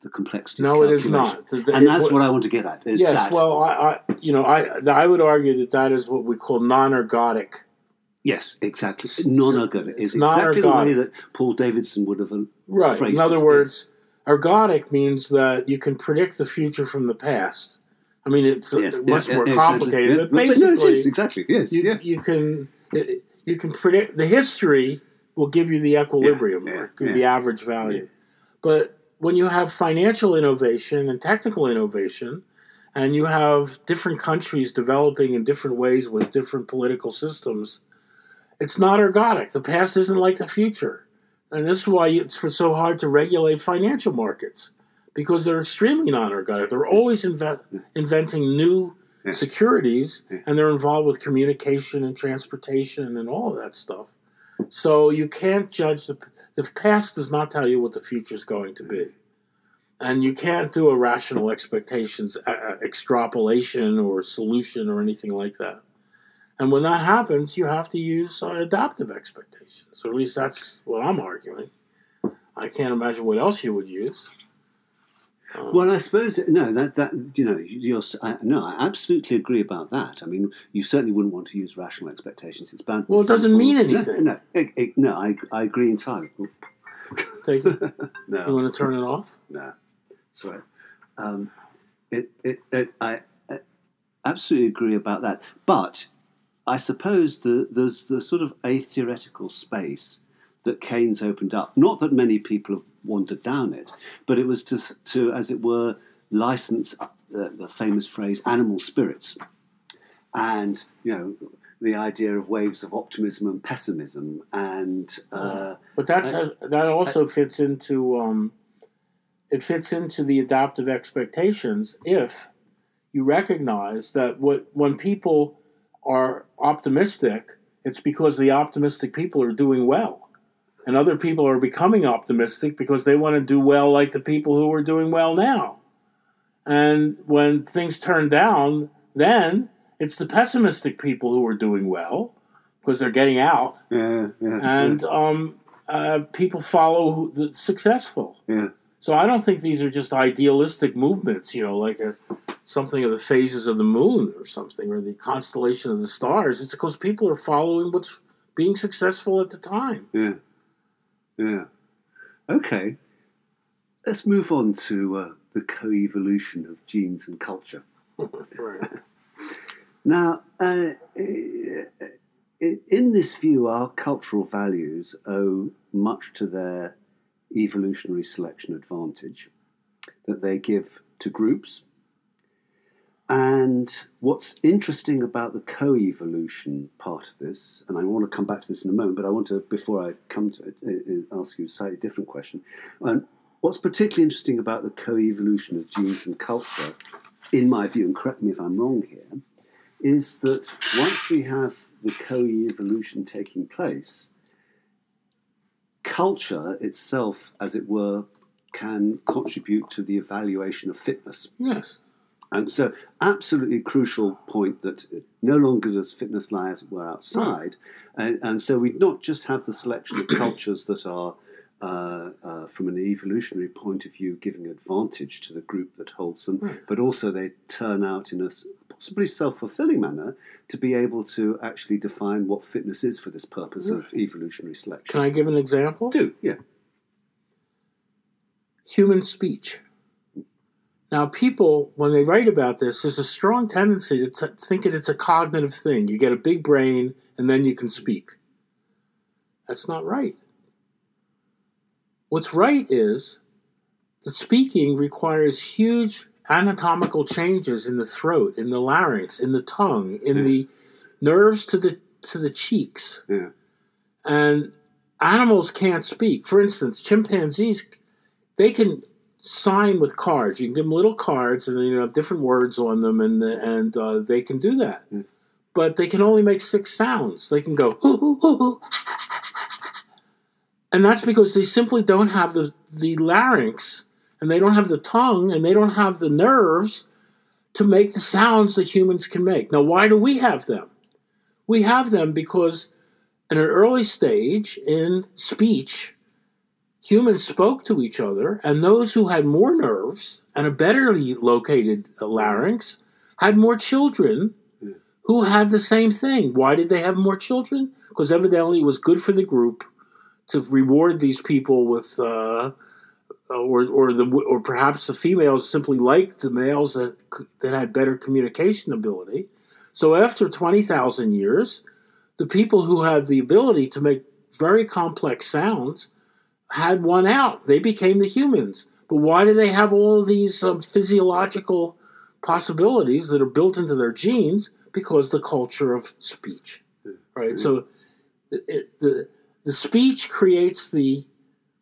A: the complexity.
B: No, it is not. The- the-
A: and that's what I want to get at.
B: Yes,
A: that,
B: well, I, I, you know, I, I would argue that that is what we call non-ergodic.
A: Yes, exactly.
B: s-
A: Non-ergodic
B: it's
A: is exactly the way that Paul Davidson would have. uh,
B: Right.
A: phrased
B: In other
A: it,
B: words, ergodic means that you can predict the future from the past. I mean, it's uh,
A: Yes,
B: much
A: yeah,
B: more
A: yeah,
B: complicated,
A: exactly.
B: but
A: Yeah, no,
B: basically,
A: is, exactly. Yes.
B: you,
A: yeah.
B: you can you can predict the history will give you the equilibrium,
A: Yeah, yeah,
B: you
A: yeah.
B: the average value. But when you have financial innovation and technical innovation, and you have different countries developing in different ways with different political systems, it's not ergodic. The past isn't like the future. And this is why it's so hard to regulate financial markets because they're extremely non ergodic. They're always inve- inventing new
A: Yeah.
B: securities
A: Yeah.
B: and they're involved with communication and transportation and all of that stuff. So you can't judge the, the past does not tell you what the future is going to be. And you can't do a rational expectations uh, uh, extrapolation or solution or anything like that. And when that happens, you have to use uh, adaptive expectations, or at least that's what I'm arguing. I can't imagine what else you would use. Um,
A: Well, I suppose no. That that you know, you're I, no. I absolutely agree about that. I mean, you certainly wouldn't want to use rational expectations. It's bound.
B: Well, it doesn't mean anything.
A: No, no, it, it, no I, I agree entirely.
B: Thank. You
A: No, you
B: want to turn it off?
A: no, sorry. Um, it, it, it, I, I absolutely agree about that. But I suppose the, there's the sort of a theoretical space that Keynes opened up. Not that many people have wandered down it, but it was to, to as it were, license uh, the famous phrase "animal spirits," and you know the idea of waves of optimism and pessimism, and uh,
B: But that's,
A: That's-
B: that also fits into um, it fits into the adaptive expectations if you recognize that what when people are optimistic, it's because the optimistic people are doing well, and other people are becoming optimistic because they want to do well like the people who are doing well now. And when things turn down, then it's the pessimistic people who are doing well because they're getting out
A: yeah, yeah,
B: and um, uh, people follow the successful.
A: Yeah.
B: So I don't think these are just idealistic movements, you know, like a, something of the phases of the moon or something, or the constellation of the stars. It's because people are following what's being successful at the time.
A: Yeah. Yeah. Okay. Let's move on to uh, the co evolution of genes and culture.
B: right.
A: Now, uh, in this view, our cultural values owe much to their evolutionary selection advantage that they give to groups. And what's interesting about the co evolution part of this, and I want to come back to this in a moment, but I want to, before I come to it, uh, ask you a slightly different question. Um, what's particularly interesting about the co evolution of genes and culture, in my view, and correct me if I'm wrong here, is that once we have the co evolution taking place, culture itself, as it were, can contribute to the evaluation of fitness.
B: Yes.
A: And so, absolutely crucial point that no longer does fitness lie, as it were, outside. And, and so, we not just have the selection of cultures that are, uh, uh, from an evolutionary point of view, giving advantage to the group that holds them,
B: Right.
A: but also they turn out in a possibly self fulfilling manner to be able to actually define what fitness is for this purpose of evolutionary selection.
B: Can I give an example?
A: Do, yeah.
B: Human speech. Now, people, when they write about this, there's a strong tendency to t- think that it's a cognitive thing. You get a big brain and then you can speak. That's not right. What's right is that speaking requires huge anatomical changes in the throat, in the larynx, in the tongue, in
A: Yeah.
B: the nerves to the to the cheeks.
A: Yeah.
B: And animals can't speak. For instance, chimpanzees, they can sign with cards. You can give them little cards, and you know have different words on them, and and uh, they can do that.
A: Mm.
B: But they can only make six sounds. They can go, "Hoo, hoo, hoo, hoo." and that's because they simply don't have the the larynx, and they don't have the tongue, and they don't have the nerves to make the sounds that humans can make. Now, why do we have them? We have them because in an early stage in speech, humans spoke to each other, and those who had more nerves and a better located larynx had more children who had the same thing. Why did they have more children? Because evidently it was good for the group to reward these people with. Uh, or, or the or perhaps the females simply liked the males that that had better communication ability. So after twenty thousand years, the people who had the ability to make very complex sounds had one out. They became the humans. But why do they have all of these um, physiological possibilities that are built into their genes? Because the culture of speech, right? So it, it, the the speech creates the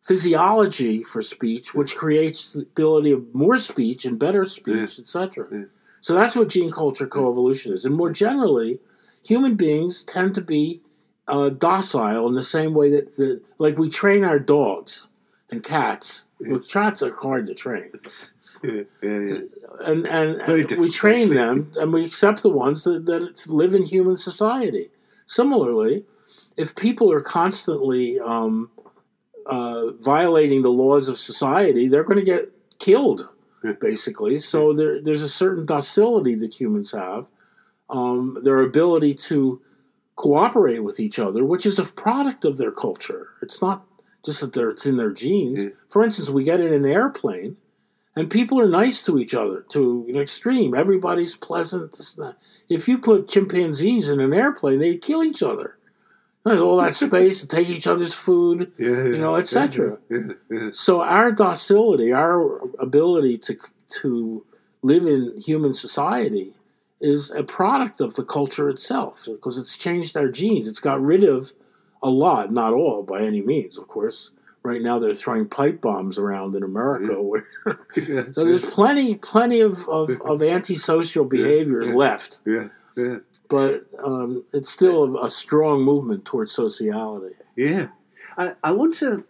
B: physiology for speech, which creates the ability of more speech and better speech,
A: Yeah.
B: etc.
A: Yeah.
B: So that's what gene culture coevolution is. And more generally, human beings tend to be uh, docile in the same way that, like, we train our dogs and cats. Well, cats are hard to train,
A: Yeah, yeah, yeah.
B: and and, and we train them, and we accept the ones that, that live in human society. Similarly, if people are constantly um, uh, violating the laws of society, they're going to get killed, basically. So there, there's a certain docility that humans have, um, their ability to cooperate with each other, which is a product of their culture. It's not just that they're, it's in their genes.
A: Yeah.
B: For instance, we get in an airplane, and people are nice to each other to an extreme. Everybody's pleasant. This and that. If you put chimpanzees in an airplane, they'd kill each other. There's all that space to take each other's food.
A: yeah,
B: you know, etc.
A: Yeah, yeah,
B: So our docility, our ability to to live in human society, is a product of the culture itself because it's changed our genes. It's got rid of a lot, not all by any means, of course. Right now, they're throwing pipe bombs around in America.
A: Yeah.
B: Where, so there's plenty, plenty of, of, of antisocial behavior
A: yeah.
B: left,
A: yeah, yeah.
B: but um, it's still a, a strong movement towards sociality.
A: Yeah, I, I want to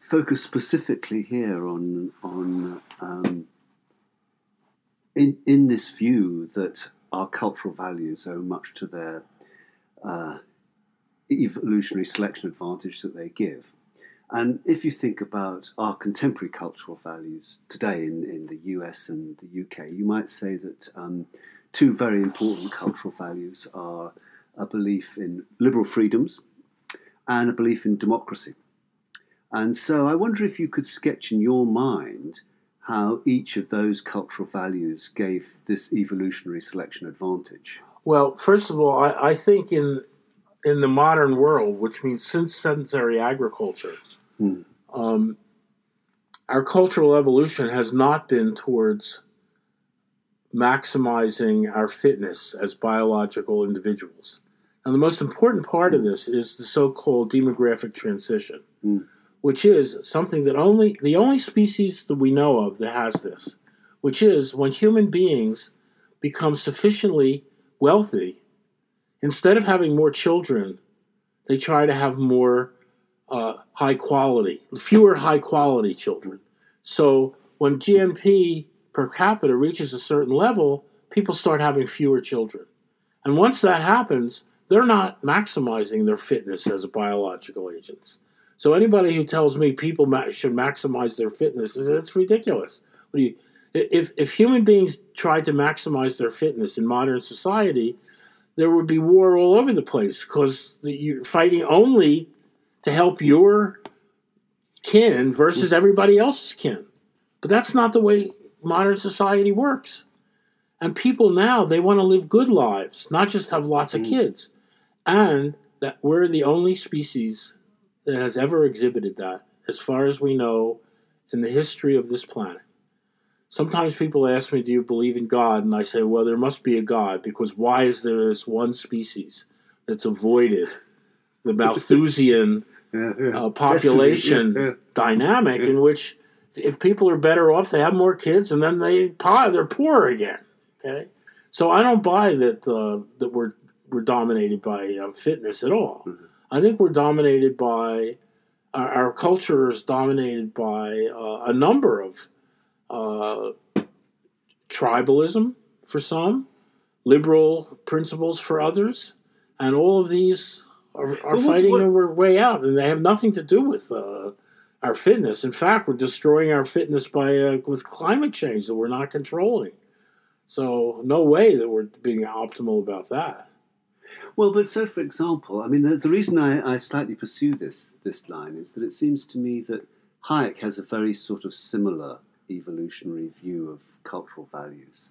A: focus specifically here on on um, in in this view that our cultural values owe much to their uh, evolutionary selection advantage that they give. And if you think about our contemporary cultural values today in, in the US and the UK, you might say that um, two very important cultural values are a belief in liberal freedoms and a belief in democracy. And so I wonder if you could sketch in your mind how each of those cultural values gave this evolutionary selection advantage.
B: Well, first of all, I, I think in in the modern world, which means since sedentary agriculture, hmm. um, our cultural evolution has not been towards maximizing our fitness as biological individuals. And the most important part of this is the so-called demographic transition, hmm. Which is something that only the only species that we know of that has this, which is when human beings become sufficiently wealthy instead of having more children, they try to have more uh, high quality, fewer high quality children. So when GNP per capita reaches a certain level, people start having fewer children. And once that happens, they're not maximizing their fitness as biological agents. So anybody who tells me people ma- should maximize their fitness, it's ridiculous. You, if, if human beings tried to maximize their fitness in modern society, there would be war all over the place because you're fighting only to help your kin versus everybody else's kin. But that's not the way modern society works. And people now, they want to live good lives, not just have lots of mm. kids. And that we're the only species that has ever exhibited that, as far as we know, in the history of this planet. Sometimes people ask me, Do you believe in God? And I say, Well, there must be a God because why is there this one species that's avoided the Malthusian yeah, yeah. Uh, population yeah, dynamic in which if people are better off, they have more kids and then they they're poor again. Okay, so I don't buy that uh, that we're we're dominated by uh, fitness at all. Mm-hmm. I think we're dominated by our, our culture is dominated by uh, a number of uh, tribalism for some, liberal principles for others, and all of these are, are well, fighting what, their way out, and they have nothing to do with uh, our fitness. In fact, we're destroying our fitness by uh, with climate change that we're not controlling. So, no way that we're being optimal about that.
A: Well, but so for example, I mean, the, the reason I, I slightly pursue this this line is that it seems to me that Hayek has a very sort of similar evolutionary view of cultural values.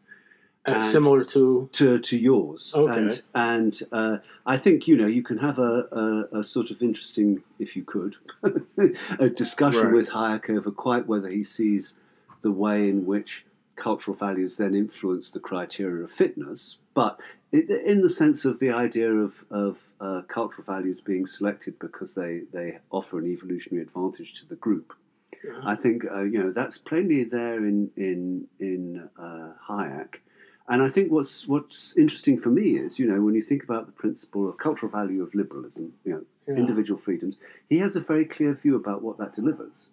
B: And similar to
A: to, to yours,
B: okay.
A: and and uh, I think you know you can have a, a, a sort of interesting, if you could, a discussion right. with Hayek over quite whether he sees the way in which cultural values then influence the criteria of fitness, but in the sense of the idea of, of uh, cultural values being selected because they, they offer an evolutionary advantage to the group. I think uh, you know that's plainly there in in in uh, Hayek, and I think what's what's interesting for me is you know when you think about the principle of cultural value of liberalism, you know, yeah. individual freedoms, he has a very clear view about what that delivers,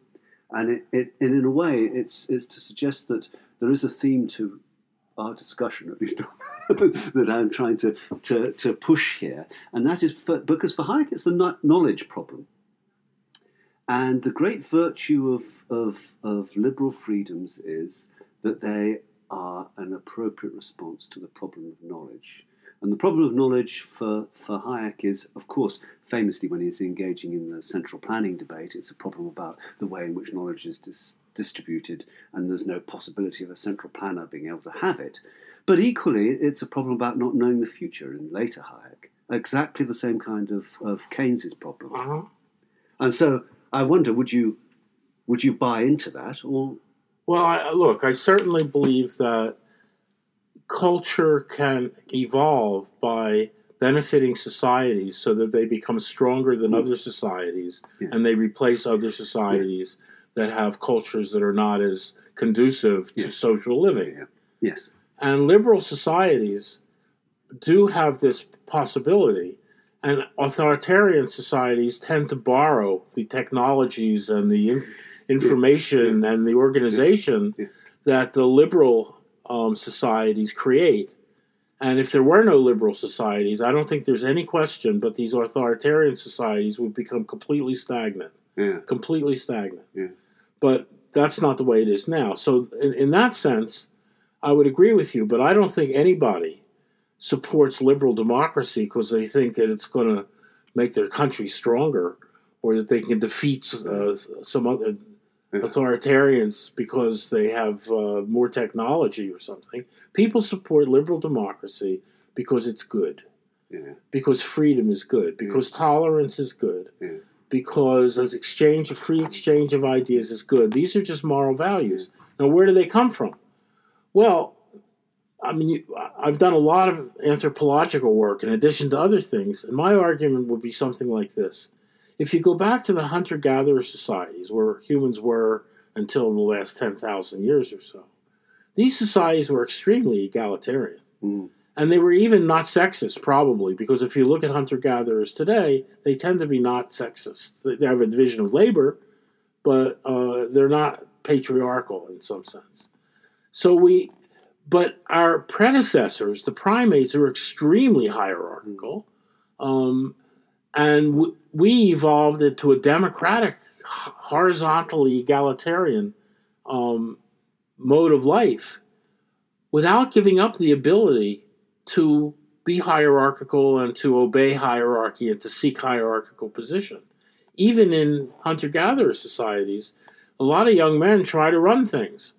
A: and it, it and in a way it's it's to suggest that there is a theme to our discussion at least. that I'm trying to, to, to push here, and that is for, because for Hayek it's the knowledge problem. And the great virtue of, of, of liberal freedoms is that they are an appropriate response to the problem of knowledge. And the problem of knowledge for, for Hayek is, of course, famously when he's engaging in the central planning debate, it's a problem about the way in which knowledge is dis- distributed, and there's no possibility of a central planner being able to have it. But equally, it's a problem about not knowing the future in later Hayek. Exactly the same kind of, of Keynes's problem.
B: Uh-huh.
A: And so I wonder, would you would you buy into that, or?
B: Well, I, look, I certainly believe that culture can evolve by benefiting societies so that they become stronger than mm. other societies, yes. and they replace other societies yeah. that have cultures that are not as conducive yes. to social living.
A: Yeah. Yes,
B: and liberal societies do have this possibility and authoritarian societies tend to borrow the technologies and the in- information yeah. and the organization yeah. that the liberal um, societies create. And if there were no liberal societies, I don't think there's any question but these authoritarian societies would become completely stagnant.
A: Yeah.
B: Completely stagnant.
A: Yeah.
B: But that's not the way it is now. So, in, in that sense, I would agree with you, but I don't think anybody supports liberal democracy because they think that it's going to make their country stronger or that they can defeat uh, some other authoritarians because they have uh, more technology or something. People support liberal democracy because it's good,
A: Yeah.
B: because freedom is good, because tolerance is good,
A: Yeah.
B: because as exchange, a free exchange of ideas is good. These are just moral values. Now, where do they come from? Well, I mean, I've done a lot of anthropological work in addition to other things, and my argument would be something like this. If you go back to the hunter gatherer societies where humans were until the last 10,000 years or so, these societies were extremely egalitarian.
A: Mm.
B: And they were even not sexist, probably, because if you look at hunter gatherers today, they tend to be not sexist. They they have a division of labor, but uh, they're not patriarchal in some sense. So we, but our predecessors, the primates, are extremely hierarchical, um, and w- we evolved into a democratic, horizontally egalitarian um, mode of life without giving up the ability to be hierarchical and to obey hierarchy and to seek hierarchical position. Even in hunter gatherer societies, a lot of young men try to run things.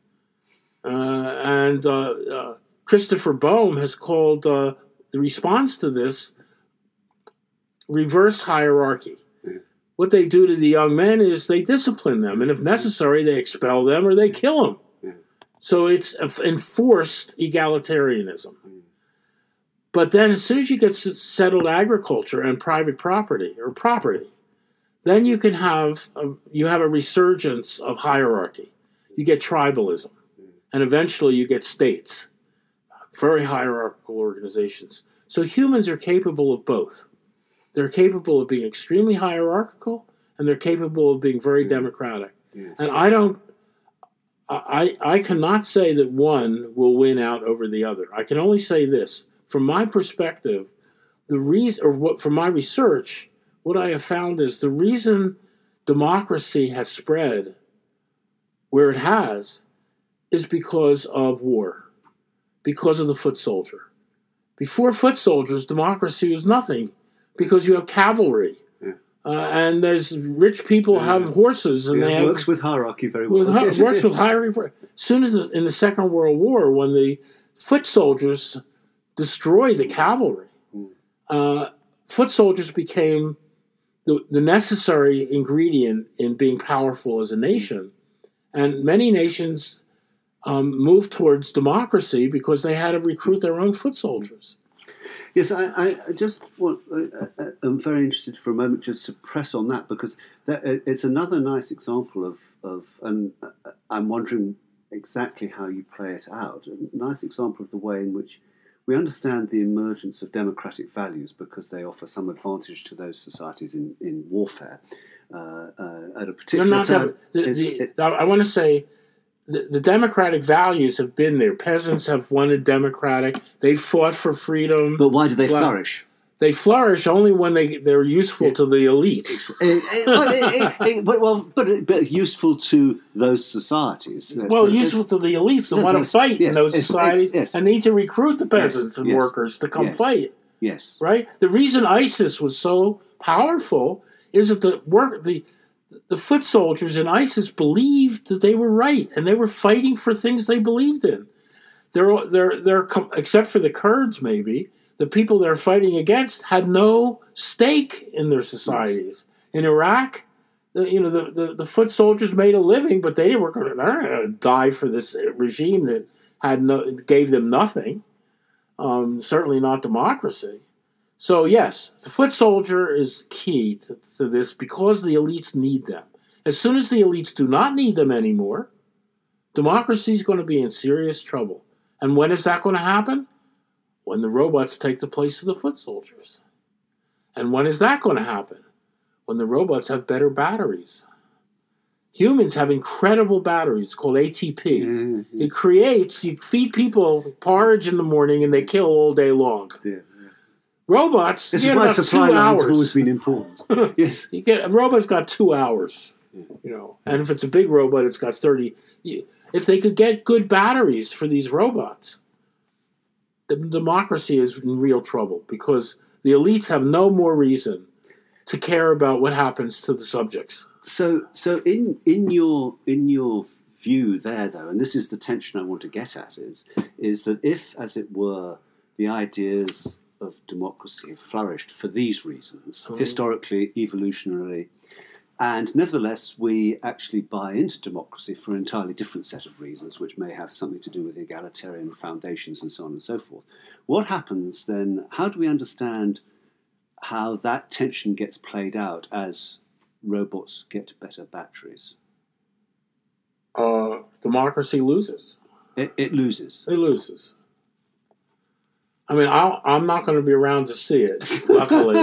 B: Uh, and uh, uh, Christopher Boehm has called uh, the response to this reverse hierarchy.
A: Mm.
B: What they do to the young men is they discipline them, and if necessary, they expel them or they kill them.
A: Mm.
B: So it's enforced egalitarianism. But then, as soon as you get settled agriculture and private property or property, then you can have a, you have a resurgence of hierarchy. You get tribalism, and eventually you get states, very hierarchical organizations. So humans are capable of both. They're capable of being extremely hierarchical, and they're capable of being very hmm. democratic.
A: Yeah.
B: And I don't. I, I cannot say that one will win out over the other. I can only say this from my perspective, the reason, or what from my research, what I have found is the reason democracy has spread where it has is because of war, because of the foot soldier. Before foot soldiers, democracy was nothing because you have cavalry.
A: Yeah.
B: Uh, and there's rich people
A: Yeah.
B: have horses and
A: Yeah,
B: they have
A: works with hierarchy very well.
B: with, hi- works with hierarchy. As soon as the, in the Second World War, when the foot soldiers destroyed the cavalry,
A: Mm.
B: uh, foot soldiers became the, the necessary ingredient in being powerful as a nation. And many nations um, moved towards democracy because they had to recruit their own foot soldiers.
A: Yes, I, I I just want. Uh, I'm very interested for a moment just to press on that because that, it's another nice example of of, and uh, I'm wondering exactly how you play it out. A nice example of the way in which we understand the emergence of democratic values because they offer some advantage to those societies in in warfare. Uh, uh, at a particular time,
B: the, the,
A: it-
B: I I want to say the, the democratic values have been there. Peasants have wanted democratic. They fought for freedom.
A: but why do they
B: Well,
A: flourish?
B: They flourish only when they they're useful to the elites.
A: Eh, eh, well, eh, but, well, but, but useful to those societies. Let's
B: Well, useful to the elites that want to
A: yes,
B: fight in those
A: yes,
B: societies
A: yes.
B: and need to recruit the peasants and
A: yes,
B: workers to come
A: yes.
B: fight.
A: Yes.
B: Right. The reason ISIS was so powerful is that the work the the foot soldiers in ISIS believed that they were right and they were fighting for things they believed in. They're they're they're except for the Kurds maybe the people they're fighting against had no stake in their societies. In Iraq, the, you know the, the, the foot soldiers made a living, but they were going to die for this regime that had no gave them nothing. Um, certainly not democracy. So yes, the foot soldier is key to, to this because the elites need them. As soon as the elites do not need them anymore, democracy is going to be in serious trouble. And when is that going to happen? When the robots take the place of the foot soldiers. And when is that going to happen? When the robots have better batteries. Humans have incredible batteries called ATP.
A: Yeah, mm-hmm.
B: It creates, you feed people porridge in the morning and they kill all day long.
A: yeah.
B: Robots,
A: This is why supply lines have always been important. yes.
B: You get a robot's got two hours, you know, and if it's a big robot, it's got thirty. you- If they could get good batteries for these robots, the democracy is in real trouble because the elites have no more reason to care about what happens to the subjects.
A: So, so in in your in your view there, though, and this is the tension I want to get at is is that if, as it were, the ideas of democracy have flourished for these reasons,
B: Mhm.
A: historically, evolutionarily, and nevertheless we actually buy into democracy for an entirely different set of reasons, which may have something to do with egalitarian foundations and so on and so forth. What happens then? How do we understand how that tension gets played out as robots get better batteries?
B: Uh, democracy loses.
A: It, it loses.
B: It loses. I mean, I'll, I'm not going to be around to see it. Luckily,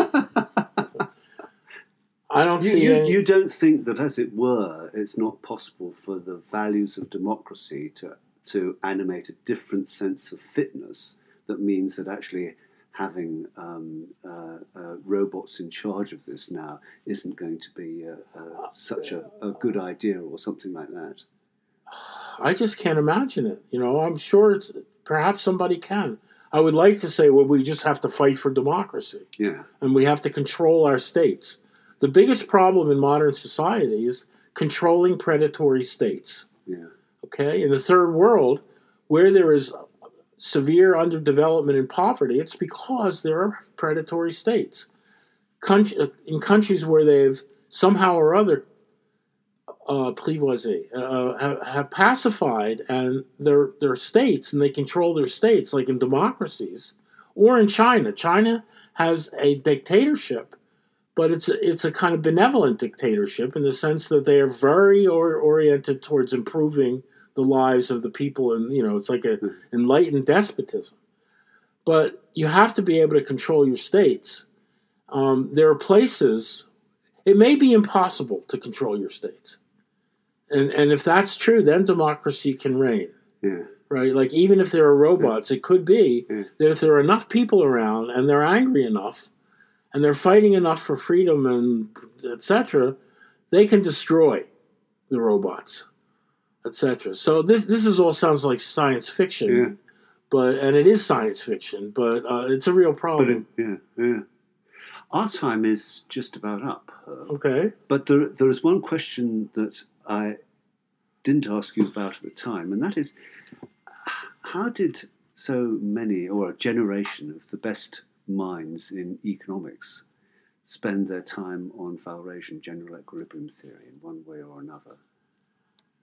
B: I don't
A: You,
B: see
A: you,
B: any.
A: you don't think that, as it were, it's not possible for the values of democracy to, to animate a different sense of fitness that means that actually having um, uh, uh, robots in charge of this now isn't going to be uh, uh, such a, a good idea or something like that?
B: I just can't imagine it. You know, I'm sure it's, perhaps somebody can. I would like to say, well, we just have to fight for democracy
A: Yeah.
B: and we have to control our states. The biggest problem in modern society is controlling predatory states.
A: Yeah.
B: Okay, in the third world, where there is severe underdevelopment and poverty, it's because there are predatory states. Country, uh, in countries where they've somehow or other uh, apprivoisé, uh, have, have pacified and their their states and they control their states, like in democracies, or in China. China has a dictatorship, but it's a, it's a kind of benevolent dictatorship in the sense that they are very or, oriented towards improving the lives of the people, and you know it's like a
A: Hmm.
B: enlightened despotism. But you have to be able to control your states. Um, there are places it may be impossible to control your states, and and if that's true, then democracy can reign
A: Yeah.
B: right? Like even if there are robots, it could be
A: Yeah.
B: that if there are enough people around and they're angry enough and they're fighting enough for freedom and etc., they can destroy the robots, etc. So this this is all sounds like science fiction,
A: Yeah.
B: but and it is science fiction, but uh, it's a real problem.
A: it, yeah, yeah. Our time is just about up.
B: Okay,
A: But there, there is one question that I didn't ask you about at the time, and that is how did so many, or a generation of the best minds in economics, spend their time on Walrasian general equilibrium theory in one way or another?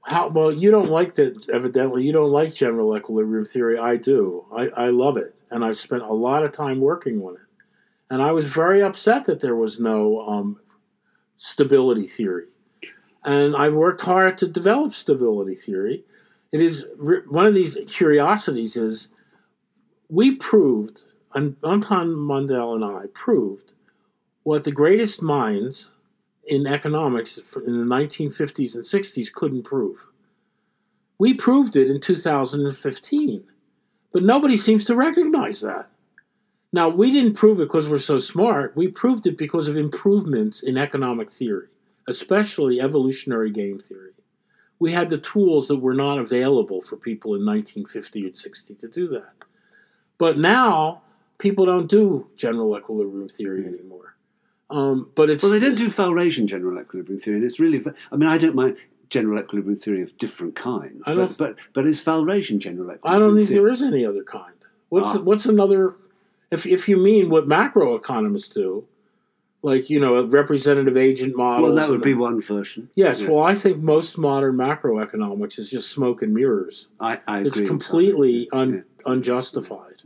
B: how well you don't like that? Evidently, you don't like general equilibrium theory. I do. I, I love it, and I've spent a lot of time working on it. And I was very upset that there was no um, stability theory. And I've worked hard to develop stability theory. It is one of these curiosities is we proved, An- Anton Mandel and I proved what the greatest minds in economics in the 1950s and 60s couldn't prove. We proved it in 2015, but nobody seems to recognize that. Now, we didn't prove it because we're so smart. We proved it because of improvements in economic theory, especially evolutionary game theory. We had the tools that were not available for people in 1950 and 60 to do that. But now, people don't do general equilibrium theory anymore. Um, but it's
A: Well, they don't do Walrasian general equilibrium theory, and it's really. I mean, I don't mind general equilibrium theory of different kinds,
B: I
A: but,
B: don't-
A: but but it's Walrasian general equilibrium.
B: I don't think
A: theory.
B: there is any other kind. What's
A: Ah.
B: what's another? If if you mean what macroeconomists do, like you know a representative agent model.
A: Well, that would be one version.
B: Yes,
A: Yeah.
B: well, I think most modern macroeconomics is just smoke and mirrors.
A: I, I
B: It's completely un, unjustified.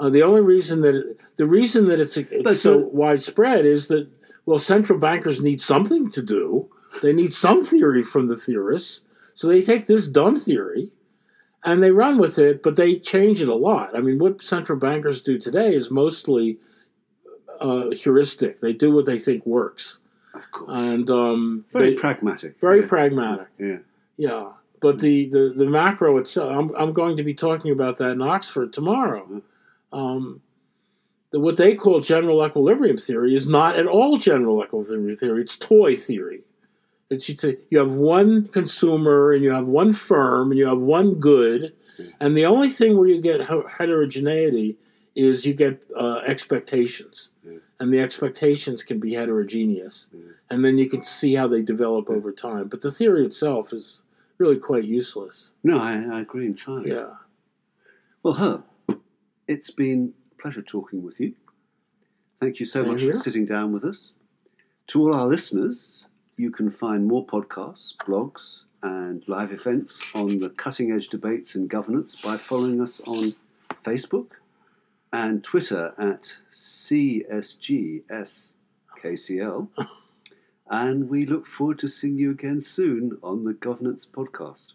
B: Uh, the only reason that it, the reason that it's, it's so
A: the-
B: widespread is that well, central bankers need something to do. They need some theory from the theorists, so they take this dumb theory and they run with it, but they change it a lot. I mean, what central bankers do today is mostly uh, heuristic. They do what they think works. And um,
A: very
B: they-
A: pragmatic.
B: very
A: yeah.
B: pragmatic.
A: Yeah.
B: Yeah, but the, the, the macro itself, I'm, I'm going to be talking about that in Oxford tomorrow. Um, the, what they call general equilibrium theory is not at all general equilibrium theory, it's toy theory. It's you, t- you have one consumer and you have one firm and you have one good, and the only thing where you get heterogeneity is you get uh, expectations. And the expectations can be heterogeneous.
A: Yeah.
B: And then you can see how they develop over time. But the theory itself is really quite useless.
A: No, I, I agree entirely.
B: Yeah.
A: Well, Herb, it's been a pleasure talking with you. Thank you so
B: Same
A: much
B: here.
A: for sitting down with us. To all our listeners, you can find more podcasts, blogs, and live events on the cutting edge debates in governance by following us on Facebook and Twitter at CSGSKCL. and we look forward to seeing you again soon on the Governance Podcast.